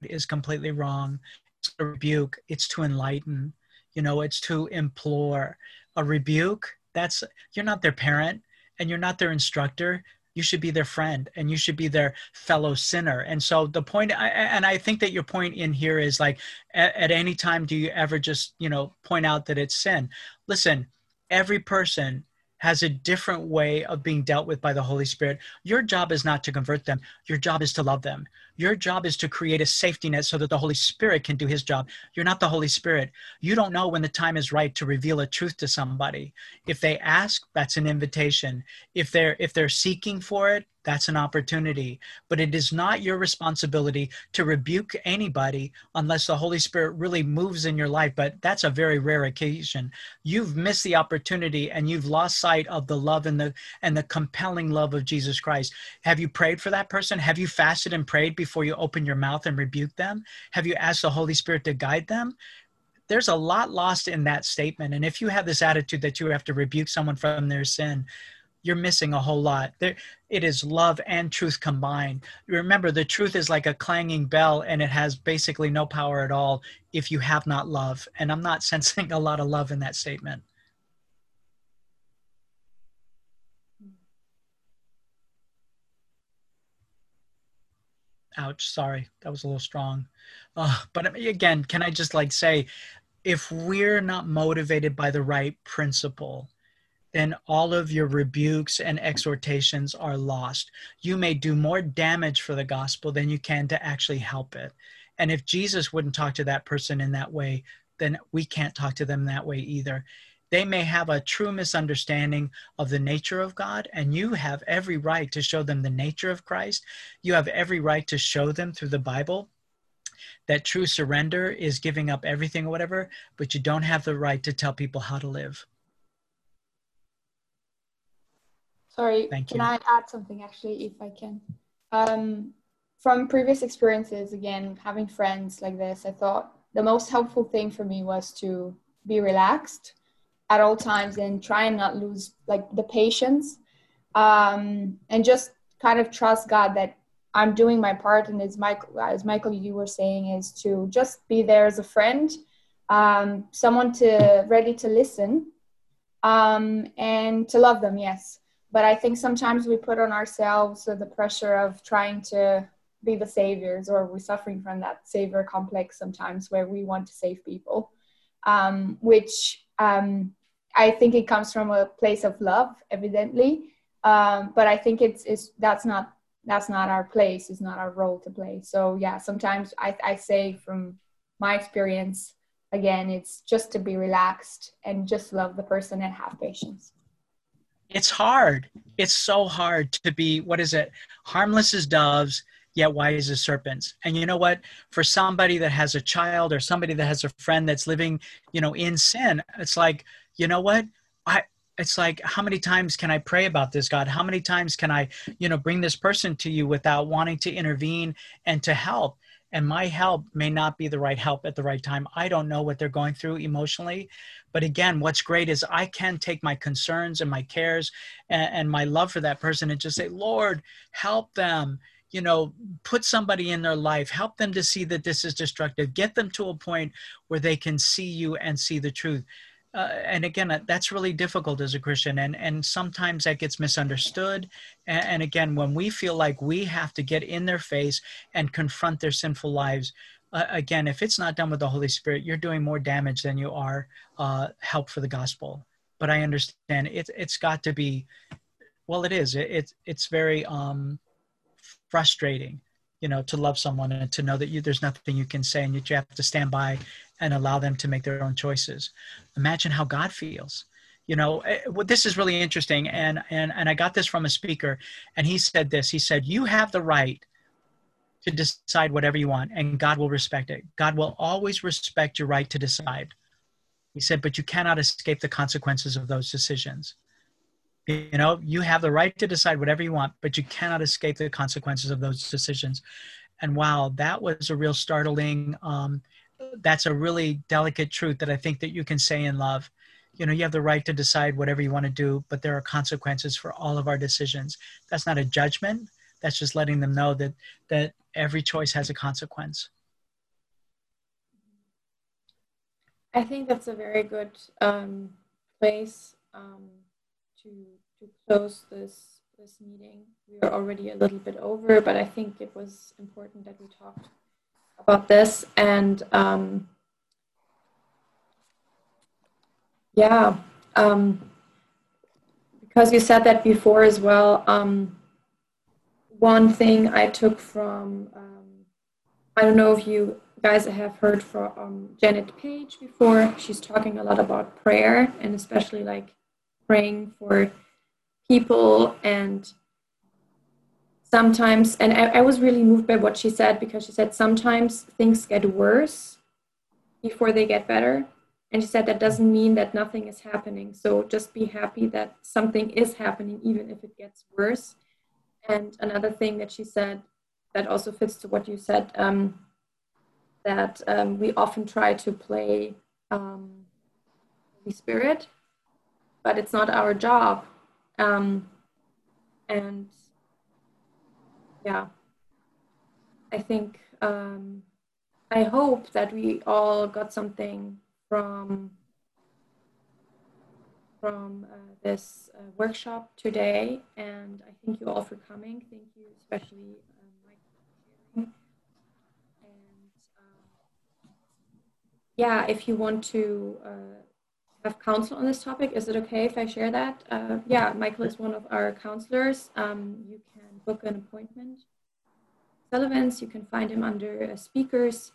is completely wrong. It's a rebuke, it's to enlighten, you know, it's to implore. A rebuke, that's you're not their parent and you're not their instructor you should be their friend and you should be their fellow sinner and so the point and i think that your point in here is like at, any time do you ever just you know point out that it's sin listen every person has a different way of being dealt with by the Holy Spirit. Your job is not to convert them, your job is to love them. Your job is to create a safety net so that the Holy Spirit can do his job. You're not the Holy Spirit. You don't know when the time is right to reveal a truth to somebody. If they ask, that's an invitation. If they're if they're seeking for it, that's an opportunity. But it is not your responsibility to rebuke anybody unless the Holy Spirit really moves in your life. But that's a very rare occasion. You've missed the opportunity and you've lost sight of the love and the and the compelling love of Jesus Christ. Have you prayed for that person? Have you fasted and prayed you open your mouth and rebuke them? Have you asked the Holy Spirit to guide them? There's a lot lost in that statement. And if you have this attitude that you have to rebuke someone from their sin, you're missing a whole lot. There, it is love and truth combined. Remember, the truth is like a clanging bell, and it has basically no power at all if you have not love. And I'm not sensing a lot of love in that statement. Ouch, sorry, that was a little strong. Uh, but again, can I just like say, if we're not motivated by the right principle, then all of your rebukes and exhortations are lost. You may do more damage for the gospel than you can to actually help it. And if Jesus wouldn't talk to that person in that way, then we can't talk to them that way either. They may have a true misunderstanding of the nature of God, and you have every right to show them the nature of Christ. You have every right to show them through the Bible that true surrender is giving up everything or whatever, but you don't have the right to tell people how to live. Sorry, Thank you. can you. I add something actually, if I can? Um, from previous experiences, again, having friends like this, I thought the most helpful thing for me was to be relaxed at all times and try and not lose like the patience um, and just kind of trust God that I'm doing my part. And as Michael, as Michael, you were saying, is to just be there as a friend, um, someone to ready to listen, um, and to love them. Yes, but I think sometimes we put on ourselves the pressure of trying to be the saviors, or we're suffering from that savior complex sometimes where we want to save people, um, which um, I think it comes from a place of love, evidently. Um, but I think it's, it's that's not that's not our place. It's not our role to play. So yeah, sometimes I, I say from my experience, again, it's just to be relaxed and just love the person and have patience it's hard. It's so hard to be, what is it? Harmless as doves, yet wise as serpents. And you know what? For somebody that has a child or somebody that has a friend that's living, you know, in sin, it's like, you know what? I, it's like how many times can i pray about this god how many times can i you know bring this person to you without wanting to intervene and to help and my help may not be the right help at the right time. I don't know what they're going through emotionally. But again, what's great is I can take my concerns and my cares and, and my love for that person and just say, Lord, help them you know put somebody in their life help them to see that this is destructive get them to a point where they can see you and see the truth. Uh, and again uh, that's really difficult as a christian and and sometimes that gets misunderstood. And, and, again when we feel like we have to get in their face and confront their sinful lives uh, again if it's not done with the holy spirit you're doing more damage than you are uh, help for the gospel. But i understand it, it's got to be well it is. It, it's it's very um, frustrating you know to love someone and to know that you there's nothing you can say and that you have to stand by and allow them to make their own choices. Imagine how god feels. You know eh, this is really interesting and and and i got this from a speaker and he said this. He said you have the right to decide whatever you want and god will respect it. God will always respect your right to decide. He said but you cannot escape the consequences of those decisions you know you have the right to decide whatever you want but you cannot escape the consequences of those decisions. And wow that was a real startling um, that's a really delicate truth that i think that you can say in love. You know you have the right to decide whatever you want to do but there are consequences for all of our decisions. That's not a judgment. That's just letting them know that that every choice has a consequence. I think that's a very good um, place um, to to close this this meeting. We are already a little bit over, but I think it was important that we talked about this. And um, yeah, um, because you said that before as well. Um, one thing I took from, um, I don't know if you guys have heard from um, Janet Page before. She's talking a lot about prayer and especially like praying for people and sometimes and I, I, was really moved by what she said because she said sometimes things get worse before they get better. And she said that doesn't mean that nothing is happening. So just be happy that something is happening even if it gets worse. And another thing that she said that also fits to what you said um, that um, we often try to play um, Holy Spirit, but it's not our job. Um, and yeah, I think um, I hope that we all got something from from uh, this uh, workshop today, and I thank you all for coming. Thank you, especially um, Mike. And um, yeah, if you want to uh, have counsel on this topic, is it okay if I share that? Uh, yeah, Michael is one of our counselors. Um, you can book an appointment. Sullivan's, you can find him under uh, speakers.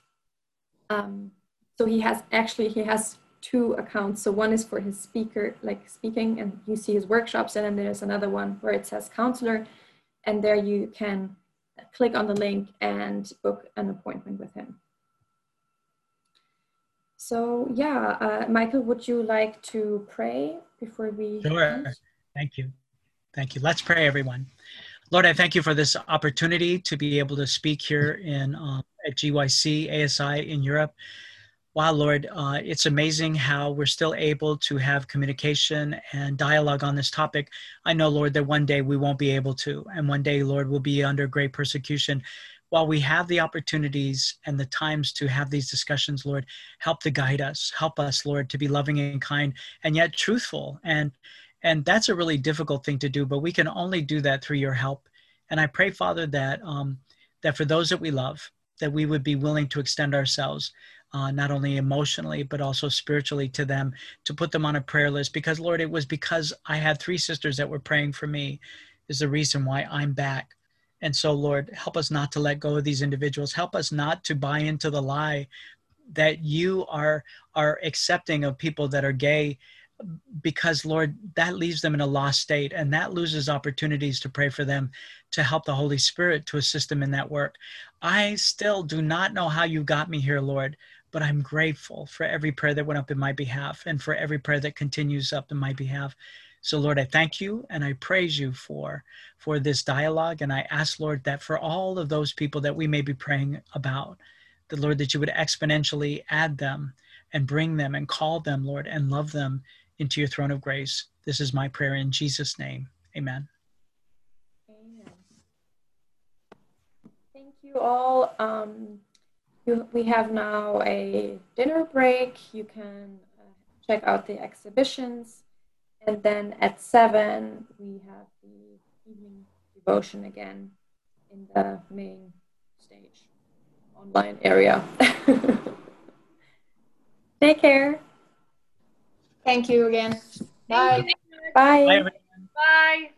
Um, so he has actually he has two accounts. So one is for his speaker, like speaking, and you see his workshops, and then there's another one where it says counselor, and there you can click on the link and book an appointment with him. So yeah, uh, Michael, would you like to pray before we? Sure. End? Thank you. Thank you. Let's pray, everyone. Lord, I thank you for this opportunity to be able to speak here in um, at GYC ASI in Europe wow, Lord, uh, it's amazing how we're still able to have communication and dialogue on this topic. I know, Lord, that one day we won't be able to, and one day, Lord, we'll be under great persecution. While we have the opportunities and the times to have these discussions, Lord, help to guide us. Help us, Lord, to be loving and kind and yet truthful. And and that's a really difficult thing to do, but we can only do that through your help. And I pray, Father, that um, that for those that we love, that we would be willing to extend ourselves uh, not only emotionally but also spiritually to them to put them on a prayer list because lord it was because i had three sisters that were praying for me is the reason why i'm back and so lord help us not to let go of these individuals help us not to buy into the lie that you are are accepting of people that are gay because lord that leaves them in a lost state and that loses opportunities to pray for them to help the holy spirit to assist them in that work i still do not know how you got me here lord but I'm grateful for every prayer that went up in my behalf and for every prayer that continues up in my behalf. So Lord, I thank you and I praise you for for this dialogue and I ask Lord that for all of those people that we may be praying about, the Lord that you would exponentially add them and bring them and call them, Lord, and love them into your throne of grace. This is my prayer in Jesus name. Amen. Amen. Thank you all. Um, you, we have now a dinner break. You can uh, check out the exhibitions. And then at 7, we have the evening devotion again in the main stage online area. Take care. Thank you again. Bye. Bye. Bye. Bye.